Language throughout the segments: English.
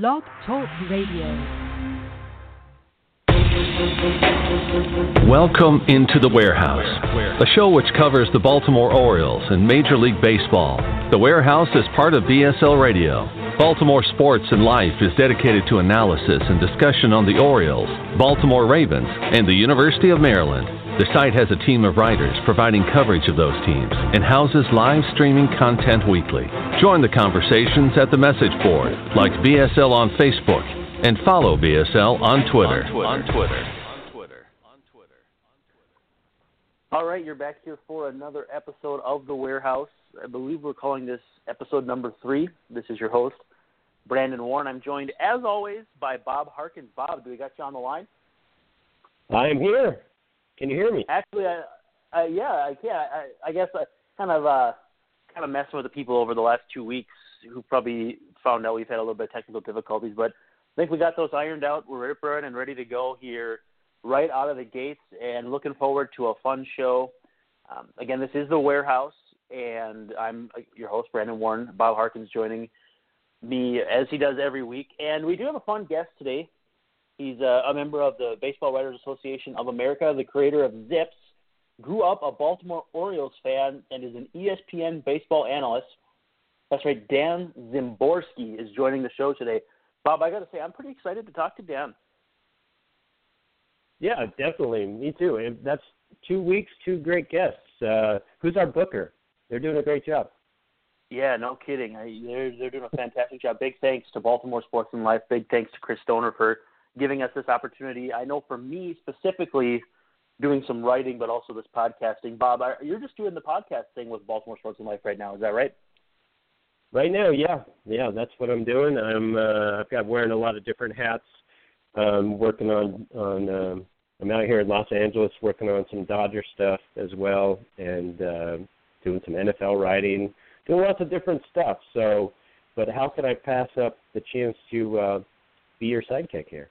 Blog Talk Radio. Welcome into the Warehouse, a show which covers the Baltimore Orioles and Major League Baseball. The Warehouse is part of BSL Radio. Baltimore Sports and Life is dedicated to analysis and discussion on the Orioles, Baltimore Ravens, and the University of Maryland. The site has a team of writers providing coverage of those teams and houses live streaming content weekly. Join the conversations at the message board, like BSL on Facebook, and follow BSL on Twitter. On Twitter. All right, you're back here for another episode of The Warehouse. I believe we're calling this episode number three. This is your host, Brandon Warne. I'm joined, as always, by Bob Harkins. Bob, do we got you on the line? I am here. Can you hear me? Actually, I, I yeah, I can. I, I guess I kind of uh, kind of messing with the people over the last two weeks who probably found out we've had a little bit of technical difficulties, but I think we got those ironed out. We're ready and ready to go here right out of the gates, and looking forward to a fun show. Um, again, this is the Warehouse, and I'm uh, your host, Brandon Warne. Bob Harkins joining me as he does every week, and we do have a fun guest today. He's a, a member of the Baseball Writers Association of America, the creator of ZiPS, grew up a Baltimore Orioles fan, and is an ESPN baseball analyst. That's right, Dan Szymborski is joining the show today. Bob, I got to say, I'm pretty excited to talk to Dan. Yeah, definitely. Me too. That's two weeks, two great guests. Uh, who's our booker? They're doing a great job. Yeah, no kidding. I, they're they're doing a fantastic job. Big thanks to Baltimore Sports and Life. Big thanks to Chris Stoner for giving us this opportunity. I know for me specifically, doing some writing, but also this podcasting. Bob, you're just doing the podcast thing with Baltimore Sports and Life right now. Is that right? Right now, yeah, yeah, that's what I'm doing. I'm uh, I've got wearing a lot of different hats. Um, working on on um, I'm out here in Los Angeles working on some Dodger stuff as well, and uh, doing some NFL writing, doing lots of different stuff. So, but how can I pass up the chance to uh, be your sidekick here?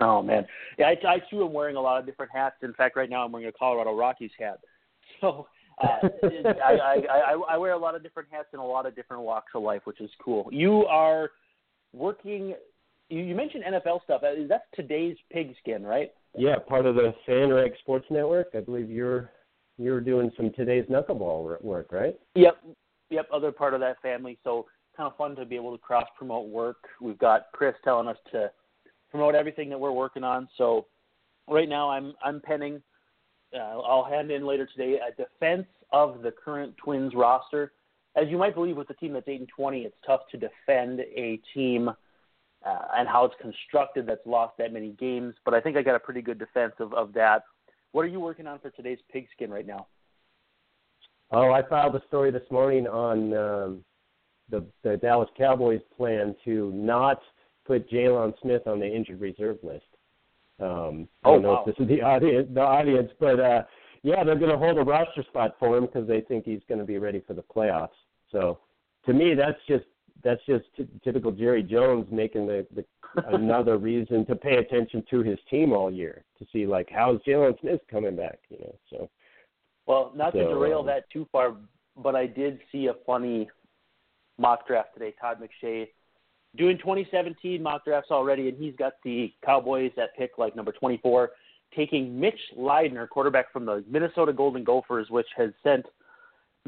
Oh man, yeah, I, I too am wearing a lot of different hats. In fact, right now I'm wearing a Colorado Rockies hat. So uh, I, I, I, I wear a lot of different hats in a lot of different walks of life, which is cool. You are working. You, you mentioned NFL stuff. Uh, That's today's pigskin, right? Yeah, part of the FanRag Sports Network. I believe you're you're doing some today's knuckleball work, right? Yep, yep. Other part of that family. So kind of fun to be able to cross promote work. We've got Chris telling us to promote everything that we're working on. So right now I'm I'm penning. Uh, I'll hand in later today a defense of the current Twins roster. As you might believe, with a team that's eight and twenty, it's tough to defend a team uh, and how it's constructed that's lost that many games. But I think I got a pretty good defense of, of that. What are you working on for today's pigskin right now? Oh, I filed a story this morning on um, the the Dallas Cowboys plan to not put Jaylon Smith on the injured reserve list. Um, I don't oh, know wow. if this is the audience, the audience, but uh, yeah, they're going to hold a roster spot for him because they think he's going to be ready for the playoffs. So, to me, that's just that's just t- typical Jerry Jones making the, the another reason to pay attention to his team all year to see like how's Jaylon Smith coming back, you know. So, well, not so, to derail um, that too far, but I did see a funny mock draft today. Todd McShay doing 2017 mock drafts already, and he's got the Cowboys at pick like number 24, taking Mitch Leidner, quarterback from the Minnesota Golden Gophers, which has sent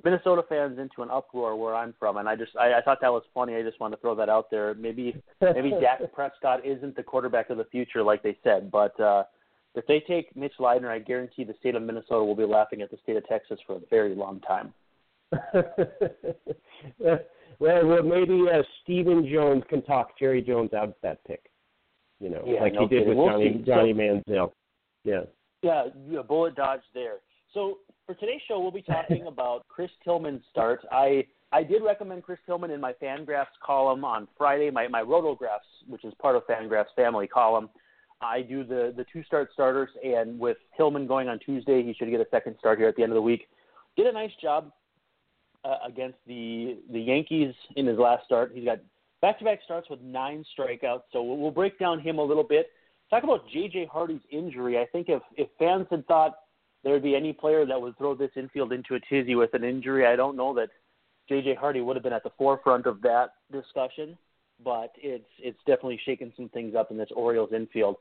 Minnesota fans into an uproar where I'm from. And I just I, I thought that was funny. I just wanted to throw that out there. Maybe maybe Dak Prescott isn't the quarterback of the future like they said, but uh, if they take Mitch Leidner, I guarantee the state of Minnesota will be laughing at the state of Texas for a very long time. well, well, maybe uh, Stephen Jones can talk Jerry Jones out of that pick. You know, Yeah, like no he did kidding. with We'll Johnny see. Johnny Manziel. Yeah. Yeah, yeah, bullet dodge there. So for today's show, we'll be talking about Chris Tillman's start. I I did recommend Chris Tillman in my Fangraphs column on Friday, my my Rotographs, which is part of Fangraphs family column. I do the the two start starters, and with Tillman going on Tuesday, he should get a second start here at the end of the week. Did a nice job uh, against the the Yankees in his last start. He's got back-to-back starts with nine strikeouts. So we'll, we'll break down him a little bit. Talk about J.J. Hardy's injury. I think if if fans had thought there would be any player that would throw this infield into a tizzy with an injury, I don't know that J.J. Hardy would have been at the forefront of that discussion. but it's it's definitely shaken some things up in this Orioles infield.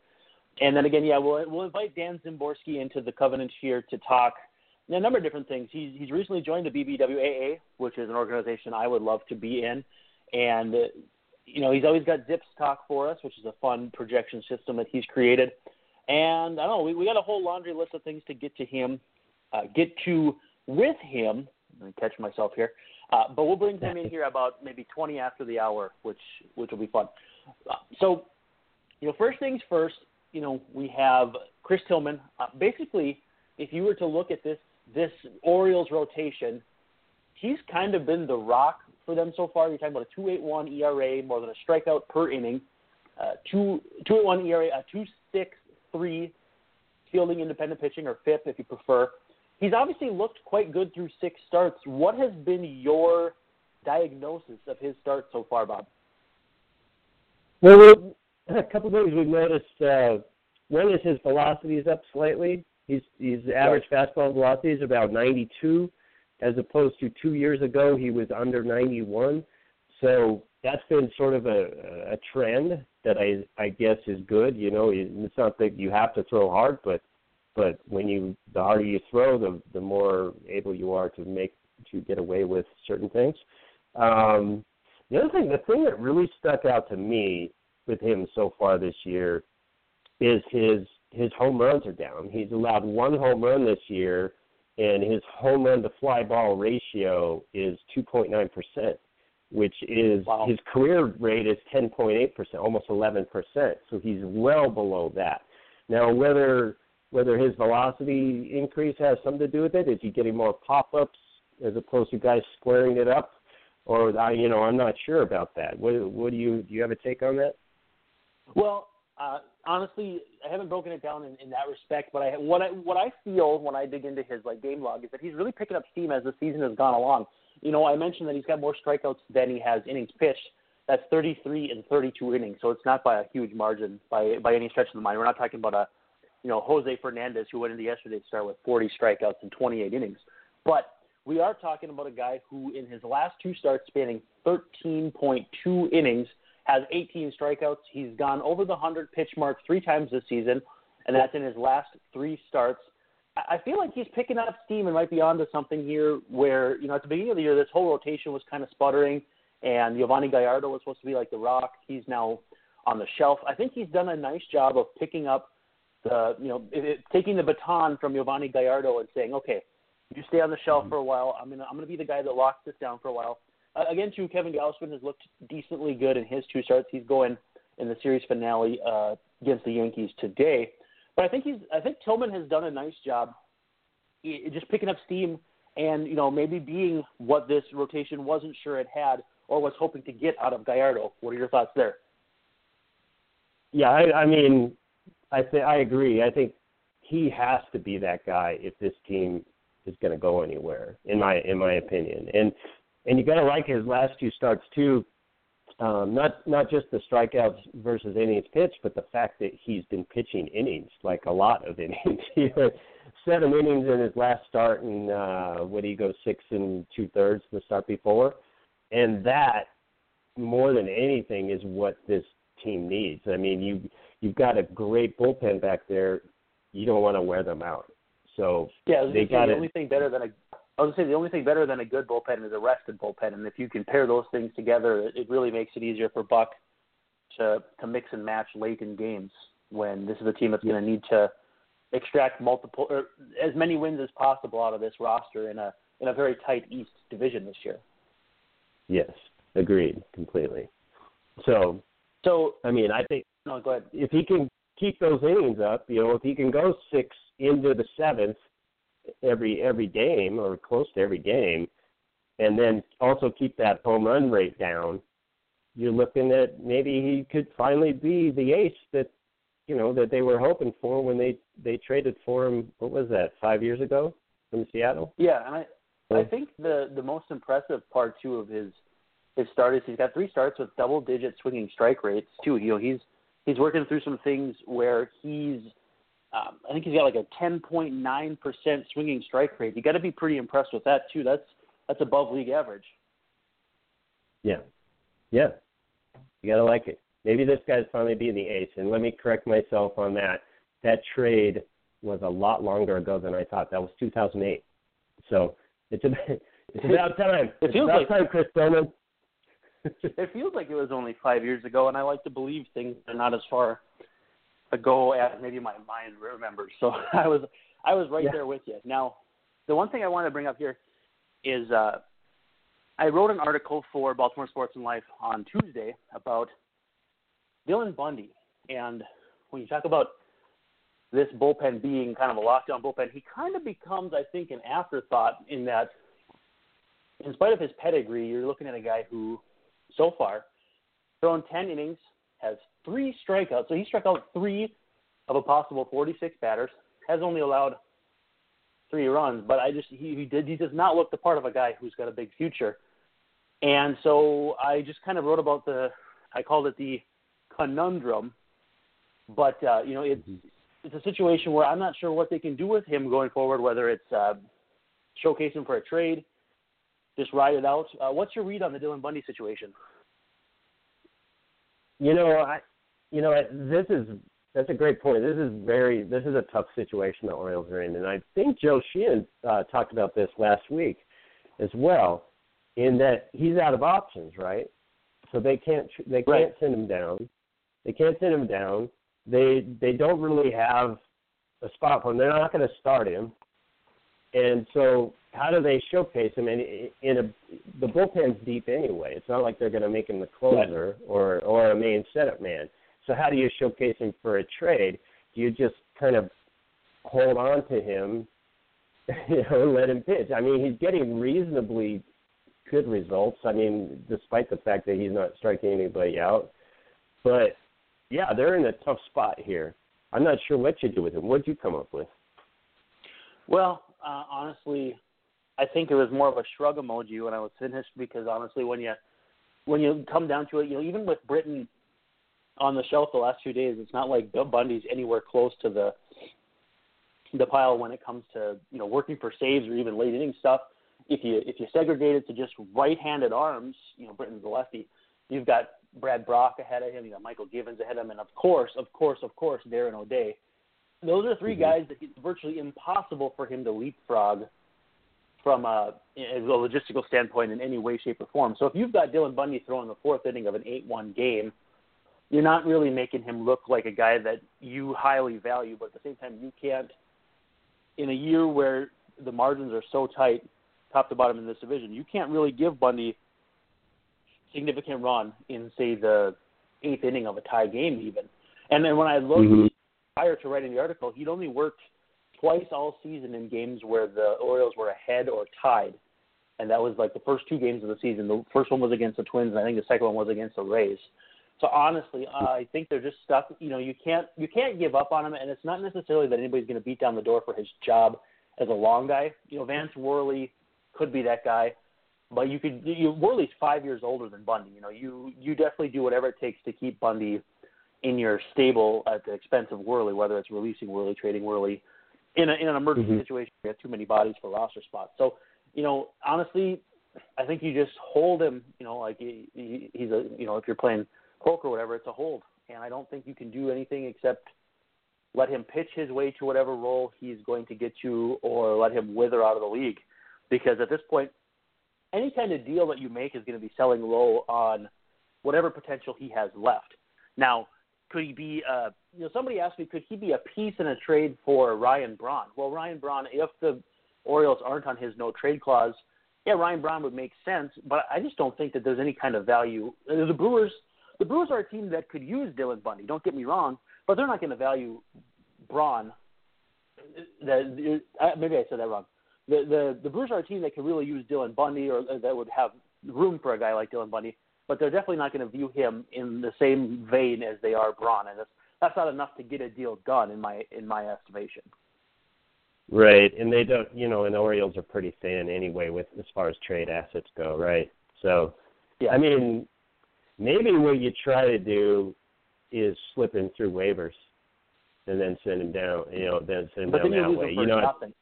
And then again, yeah, we'll we'll invite Dan Szymborski into the Covenant here to talk a number of different things. He's he's recently joined the BBWAA, which is an organization I would love to be in, and you know he's always got ZiPS talk for us, which is a fun projection system that he's created. And I don't know, we we got a whole laundry list of things to get to him, uh, get to with him. I'm catch myself here, uh, but we'll bring him in here about maybe 20 after the hour, which which will be fun. Uh, so, you know, first things first. You know, we have Chris Tillman. Uh, basically, if you were to look at this this Orioles rotation, he's kind of been the rock for them so far. You're talking about a 2.81 ERA, more than a strikeout per inning, uh, two 2.81 ERA, a 2.63 fielding independent pitching or FIP if you prefer. He's obviously looked quite good through six starts. What has been your diagnosis of his start so far, Bob? Well, a couple of things we've noticed. Uh, one is his velocity is up slightly. He's his average fastball velocity is about 92, as opposed to two years ago he was under 91. So that's been sort of a, a trend that I I guess is good. You know, it's not that you have to throw hard, but but when you the harder you throw, the the more able you are to make to get away with certain things. Um, the other thing, the thing that really stuck out to me with him so far this year is his his home runs are down. He's allowed one home run this year, and his home run to fly ball ratio is 2.9 percent, which is wow. his career rate is 10.8 percent, almost 11 percent. So he's well below that. Now, whether whether his velocity increase has something to do with it, is he getting more pop ups as opposed to guys squaring it up, or I, you know, I'm not sure about that. What, what do you do? You have a take on that? Well, uh, honestly, I haven't broken it down in, in that respect, but I what I what I feel when I dig into his like game log is that he's really picking up steam as the season has gone along. You know, I mentioned that he's got more strikeouts than he has innings pitched. That's 33 and 32 innings, so it's not by a huge margin by by any stretch of the mind. We're not talking about a you know Jose Fernandez who went into yesterday's start with 40 strikeouts and 28 innings, but we are talking about a guy who in his last two starts spanning 13.2 innings has 18 strikeouts. He's gone over the 100 pitch mark three times this season, and that's in his last three starts. I feel like he's picking up steam and might be onto something here where, you know, at the beginning of the year, this whole rotation was kind of sputtering, and Yovani Gallardo was supposed to be like the rock. He's now on the shelf. I think he's done a nice job of picking up the, you know, it, it, taking the baton from Yovani Gallardo and saying, okay, you stay on the shelf mm-hmm. for a while. I'm gonna I'm gonna be the guy that locks this down for a while. Uh, again, too, Kevin Gausman has looked decently good in his two starts. He's going in the series finale uh, against the Yankees today. But I think he's I think Tillman has done a nice job just picking up steam and you know maybe being what this rotation wasn't sure it had or was hoping to get out of Gallardo. What are your thoughts there? Yeah, I, I mean, I think I agree. I think he has to be that guy if this team is going to go anywhere, in my in my opinion. And and you got to like his last two starts too. Um, not not just the strikeouts versus innings pitched, but the fact that he's been pitching innings, like a lot of innings. he had seven innings in his last start, and uh, what he go six and two thirds the start before, and that more than anything is what this team needs. I mean, you you've got a great bullpen back there. You don't want to wear them out. So yeah, they got the only thing better than a I was going to say the only thing better than a good bullpen is a rested bullpen, and if you can pair those things together, it really makes it easier for Buck to to mix and match late in games when this is a team that's going to need to extract multiple or as many wins as possible out of this roster in a in a very tight East division this year. Yes, agreed completely. So, so I mean, I think no, go ahead. If he can keep those innings up, you know, if he can go six into the seventh every every game or close to every game, and then also keep that home run rate down, you're looking at maybe he could finally be the ace that you know that they were hoping for when they they traded for him. What was that? Five years ago from Seattle. Yeah, and I I think the the most impressive part too of his his start is he's got three starts with double digit swinging strike rates too. You know he's he's working through some things where he's um, I think he's got like a 10.9% swinging strike rate. You got to be pretty impressed with that too. That's that's above league average. Yeah, yeah, You gotta like it. Maybe this guy's finally being the ace. And let me correct myself on that. That trade was a lot longer ago than I thought. That was 2008. So it's about, it's about time. It it's about like- time, Chris Bowman. it feels like it was only five years ago, and I like to believe things are not as far ago as maybe my mind remembers. So I was I was right Yeah. there with you. Now, the one thing I want to bring up here is uh, I wrote an article for Baltimore Sports and Life on Tuesday about Dylan Bundy, and when you talk about this bullpen being kind of a lockdown bullpen, he kind of becomes, I think, an afterthought in that, in spite of his pedigree, you're looking at a guy who, so far, thrown 10 innings, has three strikeouts. So he struck out three of a possible 46 batters, has only allowed three runs, but I just he, he did he does not look the part of a guy who's got a big future. And so I just kind of wrote about the I called it the conundrum, but uh, you know it's it's a situation where I'm not sure what they can do with him going forward, whether it's uh, showcase him for a trade, just ride it out. Uh, what's your read on the Dylan Bundy situation? You know, I, you know, this is that's a great point. This is very this is a tough situation the Orioles are in, and I think Joe Sheehan uh, talked about this last week as well, in that he's out of options, right? So they can't they can't Right. send him down. They can't send him down. They they don't really have a spot for him. They're not going to start him, and so how do they showcase him? And in a the bullpen's deep anyway. It's not like they're going to make him the closer or or a main setup man. So how do you showcase him for a trade? Do you just kind of hold on to him, you know, let him pitch? I mean, he's getting reasonably good results. I mean, despite the fact that he's not striking anybody out. But yeah, they're in a tough spot here. I'm not sure what you do with him. What'd you come up with? Well, uh, honestly, I think it was more of a shrug emoji when I was finished because honestly, when you when you come down to it, you know, even with Britton on the shelf the last few days, it's not like Bill Bundy's anywhere close to the the pile when it comes to you know working for saves or even late inning stuff. If you if you segregate it to just right-handed arms, you know, Britton's the lefty. You've got Brad Brach ahead of him. You got Mychal Givens ahead of him, and of course, of course, of course, Darren O'Day. Those are 3 Mhm. guys that it's virtually impossible for him to leapfrog from a, a logistical standpoint in any way, shape, or form. So if you've got Dylan Bundy throwing the fourth inning of an 8-1 game, you're not really making him look like a guy that you highly value. But at the same time, you can't, in a year where the margins are so tight, top to bottom in this division, you can't really give Bundy significant run in, say, the eighth inning of a tie game, even. And then when I looked Mhm. prior to writing the article, he'd only worked twice all season in games where the Orioles were ahead or tied. And that was like the first two games of the season. The first one was against the Twins, and I think the second one was against the Rays. So honestly, I think they're just stuck. You know, you can't you can't give up on him, and it's not necessarily that anybody's going to beat down the door for his job as a long guy. You know, Vance Worley could be that guy, but you could. You Worley's five years older than Bundy. You know, you you definitely do whatever it takes to keep Bundy in your stable at the expense of Worley, whether it's releasing Worley, trading Worley, in, a, in an emergency Mhm. situation, you have too many bodies for roster spots. So, you know, honestly, I think you just hold him. You know, like he, he, he's a, you know, if you're playing poker or whatever, it's a hold, and I don't think you can do anything except let him pitch his way to whatever role he's going to get you, or let him wither out of the league, because at this point, any kind of deal that you make is going to be selling low on whatever potential he has left. Now, could he be? Uh, you know, somebody asked me, could he be a piece in a trade for Ryan Braun? Well, Ryan Braun, if the Orioles aren't on his no trade clause, yeah, Ryan Braun would make sense, but I just don't think that there's any kind of value. The Brewers, the Brewers are a team that could use Dylan Bundy. Don't get me wrong, but they're not going to value Braun. Uh, maybe I said that wrong. The the the Brewers are a team that could really use Dylan Bundy, or that would have room for a guy like Dylan Bundy. But they're definitely not going to view him in the same vein as they are Braun, and that's that's not enough to get a deal done in my in my estimation. Right, and they don't, you know, and the Orioles are pretty thin anyway with as far as trade assets go, right? So, Yeah. I mean, maybe what you try to do is slip him through waivers, and then send him down, you know, then send him but down that way. You know, nothing.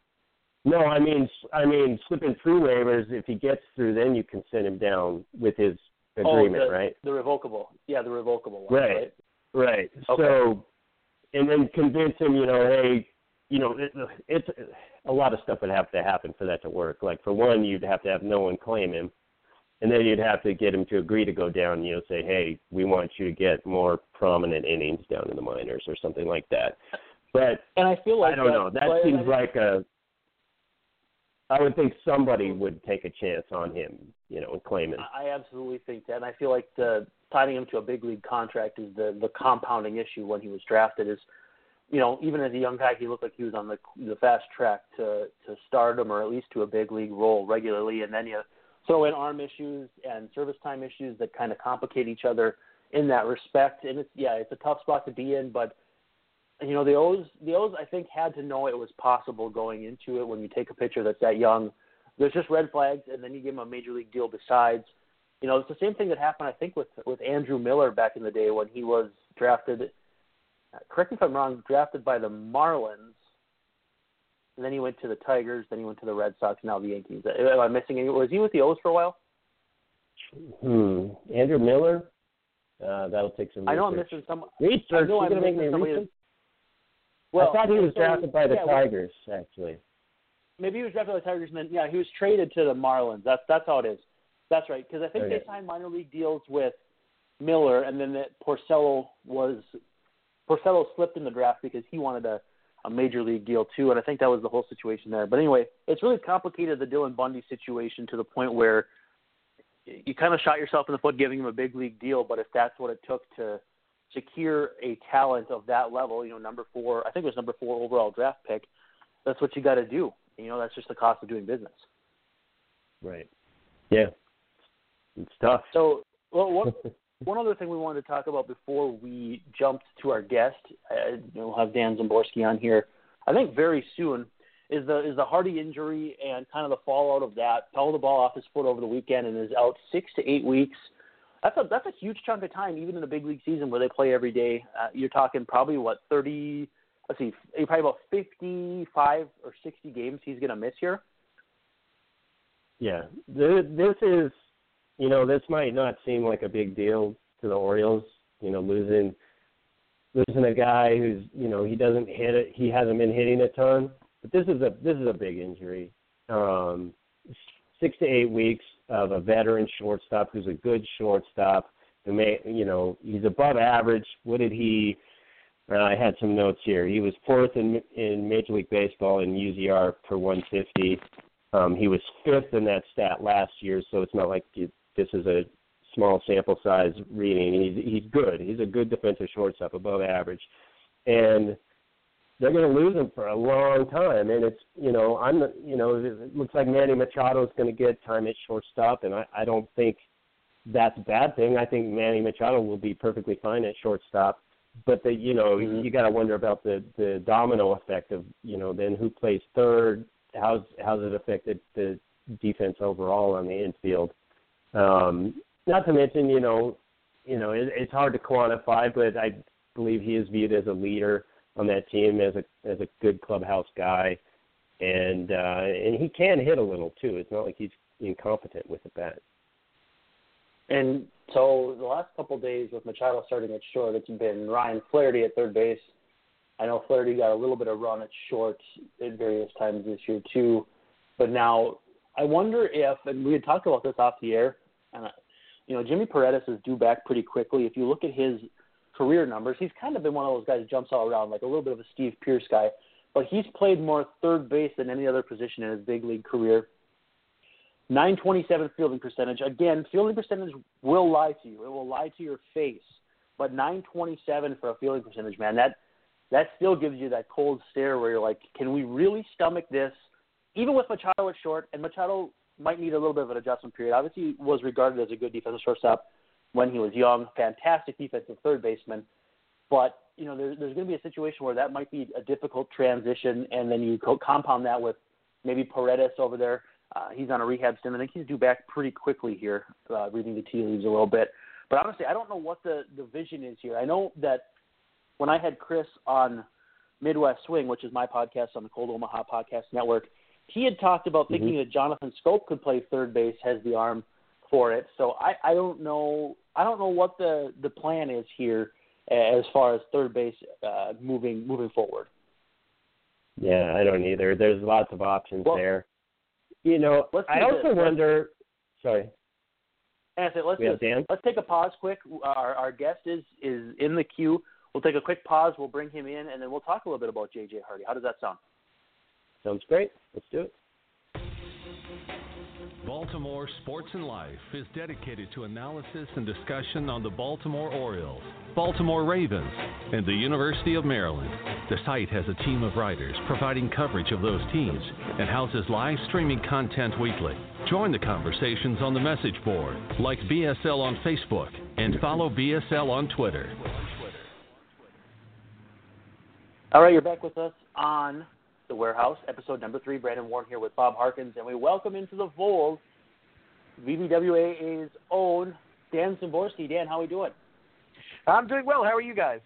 no, I mean, I mean, slipping through waivers. If he gets through, then you can send him down with his oh, agreement, oh, the, right? The revocable, yeah, the revocable one, right? Right. Right. Okay. So, and then convince him, you know, hey, you know, it, it's a lot of stuff would have to happen for that to work. Like for one, you'd have to have no one claim him, and then you'd have to get him to agree to go down. You know, say, hey, we want you to get more prominent innings down in the minors or something like that. But and I feel like I don't that, know. That seems like a. I would think somebody would take a chance on him, you know, and claim him. I absolutely think that, and I feel like the signing him to a big league contract is the the compounding issue when he was drafted. Is you know, even as a young guy, he looked like he was on the the fast track to to stardom or at least to a big league role regularly, and then you throw in arm issues and service time issues that kind of complicate each other in that respect. And it's yeah, it's a tough spot to be in, but you know the O's the O's I think had to know it was possible going into it when you take a pitcher that's that young. There's just red flags, and then you give him a major league deal besides. You know, it's the same thing that happened I think with with Andrew Miller back in the day when he was drafted. Correct me if I'm wrong. Drafted by the Marlins, and then he went to the Tigers. Then he went to the Red Sox. Now the Yankees. Am I missing any? Was he with the O's for a while? Hmm. Andrew Miller. Uh, that'll take some. Research. I know I'm missing some. Research. I know You're I'm gonna make me research. Well, I thought he was so, drafted by the yeah, well, Tigers, actually. maybe he was drafted by the Tigers, and then yeah, he was traded to the Marlins. That's that's how it is. That's right, because I think Okay. they signed minor league deals with Miller, and then that Porcello was Porcello slipped in the draft because he wanted a a major league deal too, and I think that was the whole situation there. But anyway, it's really complicated the Dylan Bundy situation to the point where you kind of shot yourself in the foot giving him a big league deal. But if that's what it took to secure a talent of that level, you know, number four, I think it was number four overall draft pick, that's what you got to do. You know, that's just the cost of doing business. Right. Yeah. It's tough. So, well, one one other thing we wanted to talk about before we jumped to our guest, uh, we'll have Dan Szymborski on here. I think very soon is the is the Hardy injury and kind of the fallout of that. Fell the ball off his foot over the weekend and is out six to eight weeks. That's a that's a huge chunk of time, even in a big league season where they play every day. Uh, you're talking probably what thirty. Let's see, probably about fifty-five or sixty games he's going to miss here. Yeah. This is, you know, this might not seem like a big deal to the Orioles, you know, losing losing a guy who's, you know, he doesn't hit it, he hasn't been hitting a ton, but this is a this is a big injury. Um 6 to 8 weeks of a veteran shortstop who's a good shortstop who may, you know, he's above average. What did he uh, I had some notes here. He was fourth in in Major League Baseball in UZR per 150. Um, he was fifth in that stat last year, so it's not like you, this is a small sample size reading. He's he's good. He's a good defensive shortstop, above average, and they're going to lose him for a long time. And it's you know I'm you know it looks like Manny Machado is going to get time at shortstop, and I I don't think that's a bad thing. I think Manny Machado will be perfectly fine at shortstop. But the you know Mhm. you got to wonder about the the domino effect of you know then who plays third, how's how's it affected the defense overall on the infield. Um, not to mention, you know, you know, it, it's hard to quantify, but I believe he is viewed as a leader on that team, as a as a good clubhouse guy, and uh, and he can hit a little too. It's not like he's incompetent with the bat. And so the last couple days with Machado starting at short, it's been Ryan Flaherty at third base. I know Flaherty got a little bit of run at short at various times this year too, but now I wonder if, and we had talked about this off the air, and I, you know Jimmy Paredes is due back pretty quickly. If you look at his career numbers, he's kind of been one of those guys who jumps all around, like a little bit of a Steve Pearce guy, but he's played more third base than any other position in his big league career. 927 fielding percentage. Again, fielding percentage will lie to you. It will lie to your face. But 927 for a fielding percentage, man, that that still gives you that cold stare where you're like, can we really stomach this? Even with Machado at short, and Machado might need a little bit of an adjustment period. Obviously, he was regarded as a good defensive shortstop when he was young. Fantastic defensive third baseman. But you know, there, there's going to be a situation where that might be a difficult transition, and then you co- compound that with maybe Paredes over there. Uh, he's on a rehab stint. I think he's due back pretty quickly here, uh, reading the tea leaves a little bit. But honestly, I don't know what the, the vision is here. I know that when I had Chris on Midwest Swing, which is my podcast on the Cold Omaha Podcast Network, he had talked about thinking Mhm. that Jonathan Schoop could play third base, has the arm. for it. So I, I don't know I don't know what the the plan is here as far as third base uh, moving moving forward. Yeah, I don't either. There's lots of options well, there. You know, I also this. wonder. Sorry. That's. Let's Dan? let's take a pause quick. Our our guest is is in the queue. We'll take a quick pause. We'll bring him in, and then we'll talk a little bit about JJ Hardy. How does that sound? Sounds great. Let's do it. Baltimore Sports and Life is dedicated to analysis and discussion on the Baltimore Orioles, Baltimore Ravens, and the University of Maryland. The site has a team of writers providing coverage of those teams and houses live streaming content weekly. Join the conversations on the message board, like BSL on Facebook, and follow BSL on Twitter. All right, you're back with us on the Warehouse, episode number three. Brandon Warne here with Bob Harkins, and we welcome into the fold BBWAA's own Dan Szymborski. Dan, how are we doing? I'm doing well. How are you guys?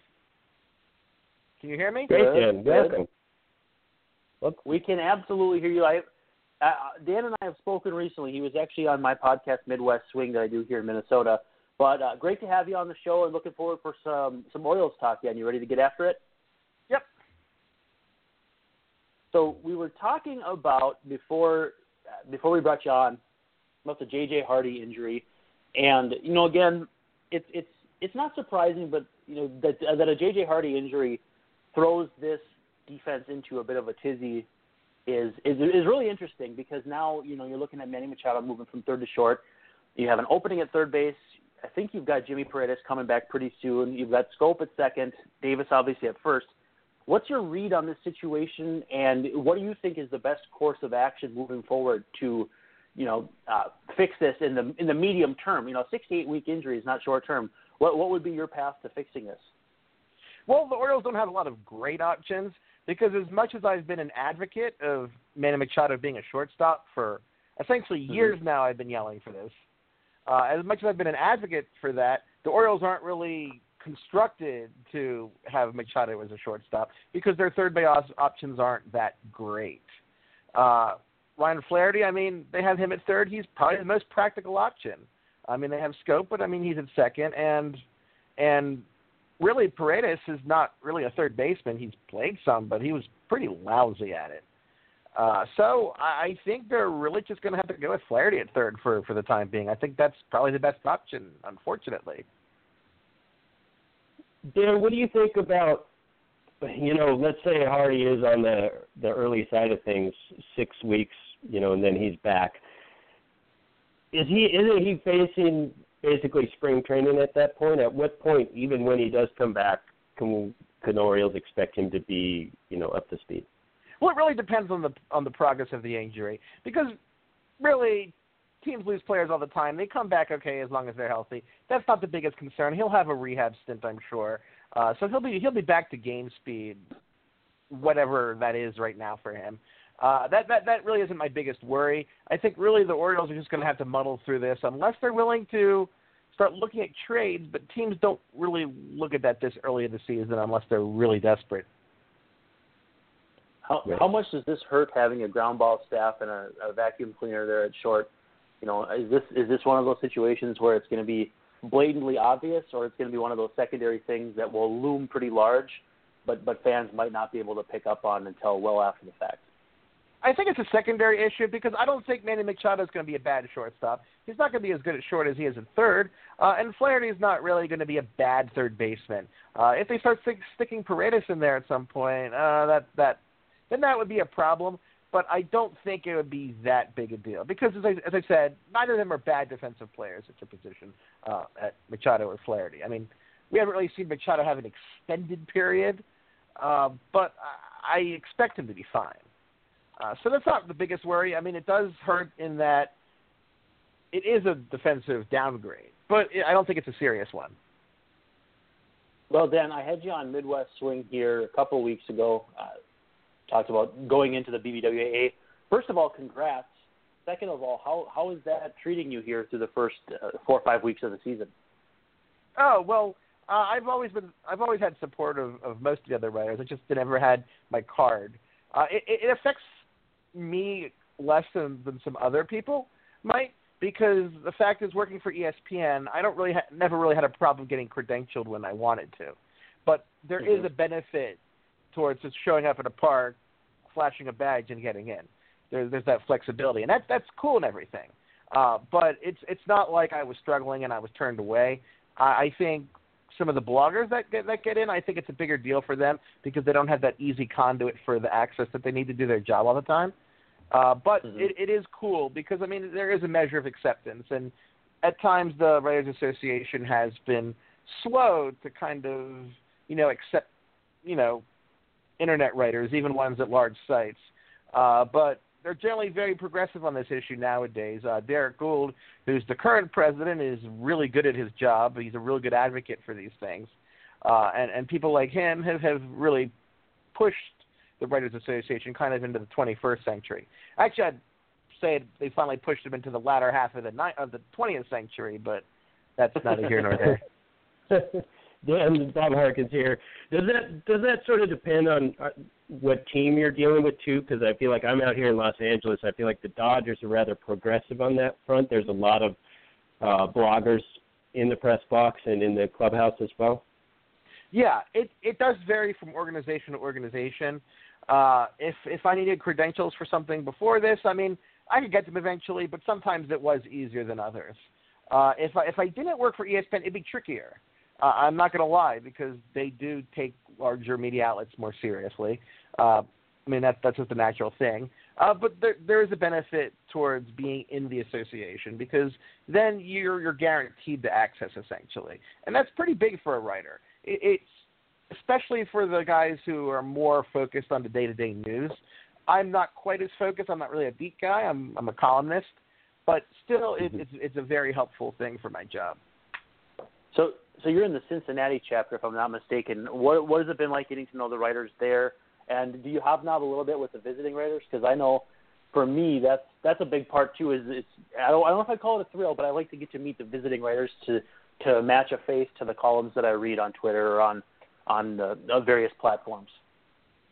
Can you hear me? Great, Dan. Welcome. Look, we can absolutely hear you. I, uh, Dan and I have spoken recently. He was actually on my podcast, Midwest Swing, that I do here in Minnesota. But uh, great to have you on the show, and looking forward for some some Orioles talk. Dan, you ready to get after it? Yep. So we were talking about before before we brought you on about the JJ Hardy injury, and you know again, it's it's it's not surprising, but you know that that a JJ Hardy injury throws this defense into a bit of a tizzy is is is really interesting because now you know you're looking at Manny Machado moving from third to short. You have an opening at third base. I think you've got Jimmy Paredes coming back pretty soon. You've got Schoop at second, Davis obviously at first. What's your read on this situation, and what do you think is the best course of action moving forward to, you know, uh, fix this in the in the medium term? You know, six to eight week injury is not short term. What what would be your path to fixing this? Well, the Orioles don't have a lot of great options because as much as I've been an advocate of Manny Machado being a shortstop for essentially mm-hmm. years mm-hmm. now, I've been yelling for this. Uh, as much as I've been an advocate for that, the Orioles aren't really constructed to have Machado as a shortstop because their third base options aren't that great. Uh, Ryan Flaherty, I mean, they have him at third. He's probably the most practical option. I mean, they have Schoop, but I mean, he's at second, and and really Paredes is not really a third baseman. He's played some, but he was pretty lousy at it. Uh, so I think they're really just going to have to go with Flaherty at third for for the time being. I think that's probably the best option, unfortunately. Dan, what do you think about you know, let's say Hardy is on the the early side of things, six weeks, you know, and then he's back. Is he isn't he facing basically spring training at that point? At what point, even when he does come back, can can Orioles expect him to be you know up to speed? Well, it really depends on the on the progress of the injury because really teams lose players all the time. They come back okay as long as they're healthy. That's not the biggest concern. He'll have a rehab stint, I'm sure. Uh, so he'll be he'll be back to game speed, whatever that is right now for him. Uh, that that that really isn't my biggest worry. I think really the Orioles are just going to have to muddle through this unless they're willing to start looking at trades. But teams don't really look at that this early in the season unless they're really desperate. How how much does this hurt having a ground ball staff and a, a vacuum cleaner there at short? You know, is this is this one of those situations where it's going to be blatantly obvious, or it's going to be one of those secondary things that will loom pretty large, but but fans might not be able to pick up on until well after the fact? I think it's a secondary issue because I don't think Manny Machado is going to be a bad shortstop. He's not going to be as good at short as he is at third, uh, and is not really going to be a bad third baseman. Uh, if they start stick, sticking Paredes in there at some point, uh, that that then that would be a problem. But I don't think it would be that big a deal because, as I, as I said, neither of them are bad defensive players at their position, uh, at Machado or Flaherty. I mean, we haven't really seen Machado have an extended period, uh, but I expect him to be fine. Uh, so that's not the biggest worry. I mean, it does hurt in that it is a defensive downgrade, but I don't think it's a serious one. Well, Dan, I had you on Midwest Swing here a couple weeks ago. Uh, talked about going into the BBWAA. First of all, congrats. Second of all, how how is that treating you here through the first uh, four or five weeks of the season? Oh well, uh, I've always been I've always had support of, of most of the other writers. I just never had my card. Uh, it, it affects me less than, than some other people might because the fact is, working for ESPN, I don't really ha- never really had a problem getting credentialed when I wanted to, but there mm-hmm. is a benefit towards just showing up at a park, flashing a badge, and getting in. There's there's that flexibility, and that that's cool and everything. Uh, but it's it's not like I was struggling and I was turned away. I, I think some of the bloggers that get that get in, I think it's a bigger deal for them because they don't have that easy conduit for the access that they need to do their job all the time. Uh, but mm-hmm. it, it is cool because I mean there is a measure of acceptance, and at times the Writers Association has been slow to kind of you know accept you know internet writers, even ones at large sites. Uh, but they're generally very progressive on this issue nowadays. Uh, Derrick Goold, who's the current president, is really good at his job. He's a really good advocate for these things, uh, and and people like him have have really pushed the Writers Association kind of into the 21st century. Actually, I'd say they finally pushed him into the latter half of the ni- of the 20th century, but that's neither here nor there. Dan Bob Harkins here. Does that does that sort of depend on uh, what team you're dealing with too? Because I feel like I'm out here in Los Angeles. I feel like the Dodgers are rather progressive on that front. There's a lot of uh, bloggers in the press box and in the clubhouse as well. Yeah, it it does vary from organization to organization. Uh, if if I needed credentials for something before this, I mean, I could get them eventually, but sometimes it was easier than others. Uh, if I, if I didn't work for ESPN, it'd be trickier. Uh, I'm not going to lie because they do take larger media outlets more seriously. Uh, I mean that that's just a natural thing. Uh, but there there is a benefit towards being in the association because then you're you're guaranteed the access essentially, and that's pretty big for a writer. It, it's especially for the guys who are more focused on the day to day news. I'm not quite as focused. I'm not really a beat guy. I'm I'm a columnist, but still, it, mm-hmm. it's it's a very helpful thing for my job. So so you're in the Cincinnati chapter, if I'm not mistaken. What what has it been like getting to know the writers there? And do you hobnob a little bit with the visiting writers? Because I know, for me, that's that's a big part too. Is it's I don't I don't know if I call it a thrill, but I like to get to meet the visiting writers to to match a face to the columns that I read on Twitter or on on the, the various platforms.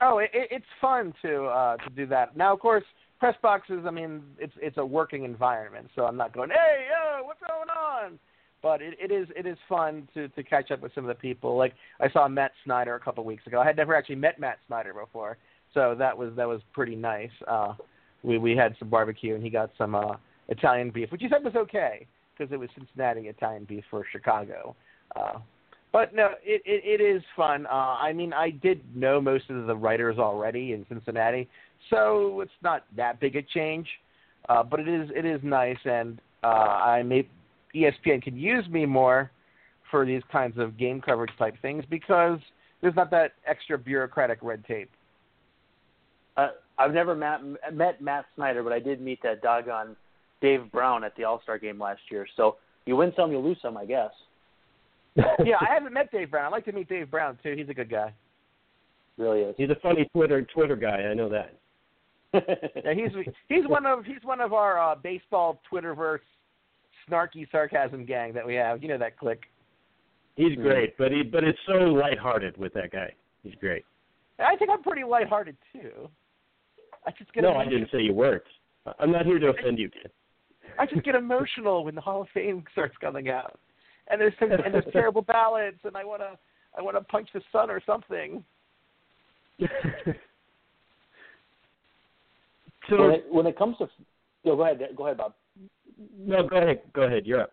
Oh, it, it's fun to uh, to do that. Now, of course, press boxes. I mean, it's it's a working environment, so I'm not going, hey, yo, what's going on? But it, it is it is fun to to catch up with some of the people. Like I saw Matt Snyder a couple weeks ago. I had never actually met Matt Snyder before, so that was that was pretty nice. Uh, we we had some barbecue and he got some uh, Italian beef, which he said was okay because it was Cincinnati Italian beef for Chicago. Uh, but no, it, it it is fun. Uh, I mean, I did know most of the writers already in Cincinnati, so it's not that big a change. Uh, but it is it is nice, and uh, I may ESPN can use me more for these kinds of game coverage type things because there's not that extra bureaucratic red tape. Uh, I've never met, met Matt Snyder, but I did meet that doggone Dave Brown at the All Star game last year. So you win some, you lose some, I guess. yeah, I haven't met Dave Brown. I'd like to meet Dave Brown too. He's a good guy. Really is. He's a funny Twitter Twitter guy. I know that. yeah, he's he's one of he's one of our uh, baseball Twitterverse snarky sarcasm gang that we have. You know that clique. He's mm. great, but he but it's so lighthearted with that guy. He's great. I think I'm pretty lighthearted too. I just get no, emotional. I didn't say you weren't. I'm not here to offend you, kid. I just get emotional when the Hall of Fame starts coming out, and there's some, and there's terrible ballots, and I wanna I wanna punch the sun or something. so when it, when it comes to, go ahead, go ahead, Bob. No, go ahead. Go ahead. You're up.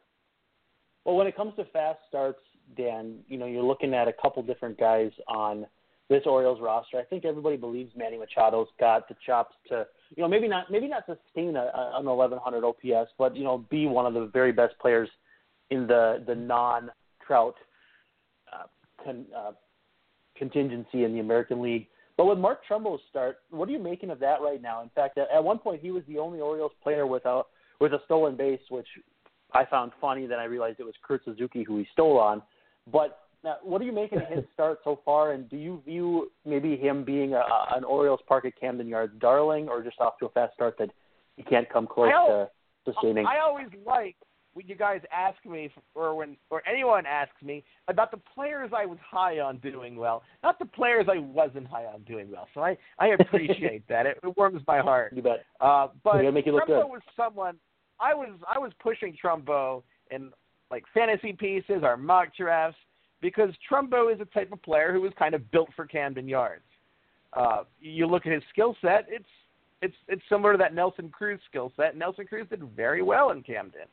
Well, when it comes to fast starts, Dan, you know, you're looking at a couple different guys on this Orioles roster. I think everybody believes Manny Machado's got the chops to, you know, maybe not maybe not sustain a, an 1100 OPS, but you know, be one of the very best players in the the non Trout uh, con, uh, contingency in the American League. But with Mark Trumbo's start, what are you making of that right now? In fact, at, at one point he was the only Orioles player without with a stolen base, which I found funny. Then I realized it was Kurt Suzuki who he stole on. But now, what are you making of his start so far? And do you view maybe him being a, an Orioles Park at Camden Yards darling, or just off to a fast start that he can't come close to sustaining? I always like when you guys ask me, or when or anyone asks me about the players I was high on doing well, not the players I wasn't high on doing well. So I I appreciate that. It, it warms my heart. You bet. Uh, but make you look good. was someone I was I was pushing Trumbo in like fantasy pieces or mock drafts because Trumbo is a type of player who is kind of built for Camden Yards. Uh, you look at his skill set; it's it's it's similar to that Nelson Cruz skill set. Nelson Cruz did very well in Camden.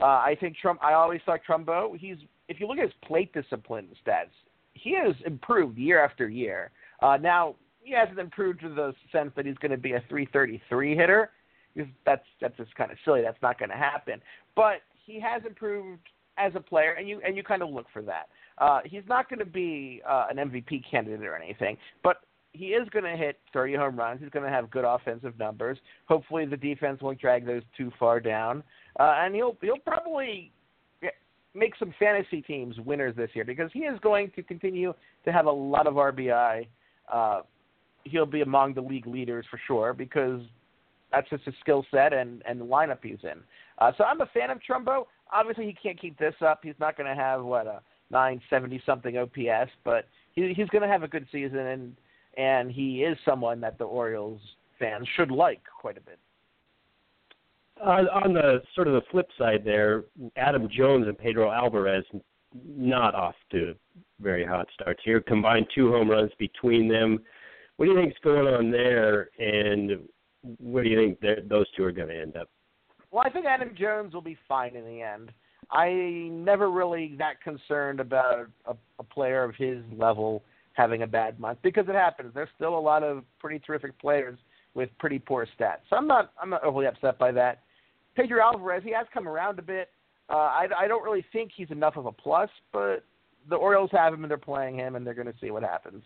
Uh, I think Trump. I always thought Trumbo. He's if you look at his plate discipline stats, he has improved year after year. Uh, now he hasn't improved to the sense that he's going to be a 333 hitter. That's that's just kind of silly. That's not going to happen. But he has improved as a player, and you and you kind of look for that. Uh, he's not going to be uh, an MVP candidate or anything, but he is going to hit 30 home runs. He's going to have good offensive numbers. Hopefully, the defense won't drag those too far down, uh, and he'll he'll probably make some fantasy teams winners this year because he is going to continue to have a lot of RBI. Uh, he'll be among the league leaders for sure because that's just his skill set and and the lineup he's in. Uh, so I'm a fan of Trumbo. Obviously, he can't keep this up. He's not going to have what a 970 something OPS, but he, he's going to have a good season, and and he is someone that the Orioles fans should like quite a bit. Uh, on the sort of the flip side there, Adam Jones and Pedro Alvarez not off to very hot starts here. Combined two home runs between them. What do you think is going on there, and where do you think those two are going to end up? Well, I think Adam Jones will be fine in the end. I never really that concerned about a, a player of his level having a bad month because it happens. There's still a lot of pretty terrific players with pretty poor stats. So I'm not I'm not overly upset by that. Pedro Alvarez, he has come around a bit. Uh, I, I don't really think he's enough of a plus, but the Orioles have him and they're playing him and they're going to see what happens.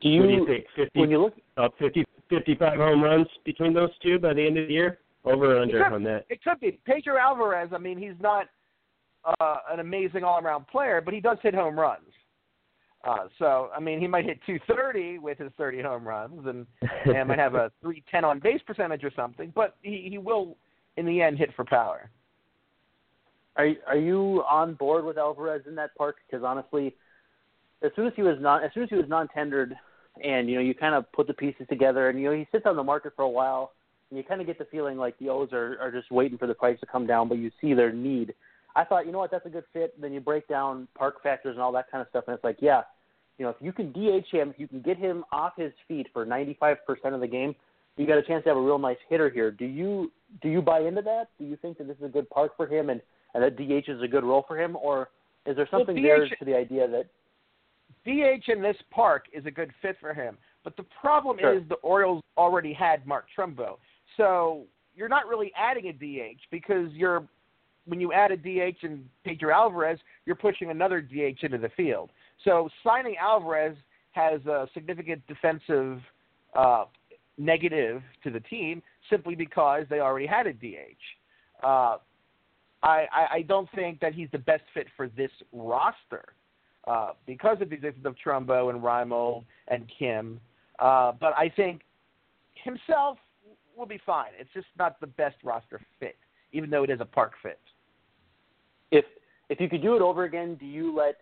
Do you, do you think 50, when you look uh, 50, 55 home runs between those two by the end of the year? Over or under could, on that? It could be. Pedro Alvarez, I mean, he's not uh, an amazing all-around player, but he does hit home runs. Uh, so, I mean, he might hit 230 with his 30 home runs, and, and might have a 310 on base percentage or something. But he, he will, in the end, hit for power. Are are you on board with Alvarez in that part? Because honestly, as soon as he was non as soon as he was non-tendered, and you know you kind of put the pieces together, and you know he sits on the market for a while, and you kind of get the feeling like the O's are are just waiting for the price to come down, but you see their need. I thought, you know what, that's a good fit. Then you break down park factors and all that kind of stuff, and it's like, yeah, you know, if you can DH him, if you can get him off his feet for 95% of the game, you got a chance to have a real nice hitter here. Do you do you buy into that? Do you think that this is a good park for him and and that DH is a good role for him, or is there something well, DH, there to the idea that DH in this park is a good fit for him? But the problem sure. is the Orioles already had Mark Trumbo. So you're not really adding a DH because you're when you add a DH and Pedro Alvarez, you're pushing another DH into the field. So signing Alvarez has a significant defensive uh, negative to the team simply because they already had a DH. Uh, I, I, I don't think that he's the best fit for this roster uh, because of the existence of Trumbo and Reimold and Kim. Uh, but I think himself will be fine. It's just not the best roster fit, even though it is a park fit. If if you could do it over again, do you let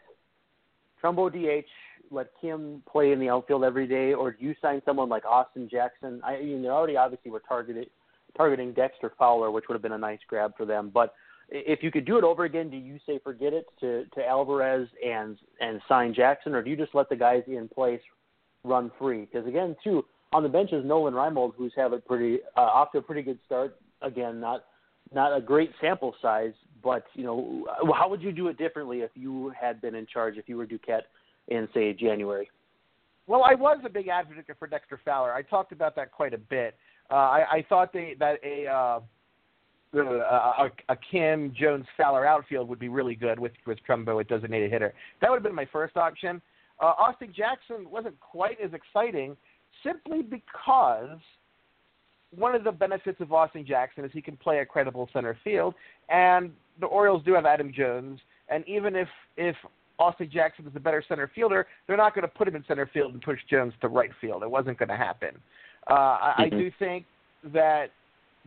Trumbo DH, let Kim play in the outfield every day, or do you sign someone like Austin Jackson? I you know already obviously we're targeted targeting Dexter Fowler, which would have been a nice grab for them. But if you could do it over again, do you say forget it to to Alvarez and and sign Jackson, or do you just let the guys in place run free? Because again, too, on the bench is Nolan Reimold, who's had a pretty uh, off to a pretty good start. Again, not not a great sample size, but you know, how would you do it differently if you had been in charge? If you were Duquette in say January? Well, I was a big advocate for Dexter Fowler. I talked about that quite a bit. Uh, I, I thought they, that a, uh, a a Kim Jones Fowler outfield would be really good with with Trumbo it doesn't need a designated hitter. That would have been my first option. Uh, Austin Jackson wasn't quite as exciting simply because one of the benefits of Austin Jackson is he can play a credible center field, and the Orioles do have Adam Jones, and even if if Austin Jackson is a better center fielder, they're not going to put him in center field and push Jones to right field. It wasn't going to happen. Uh, I, I do think that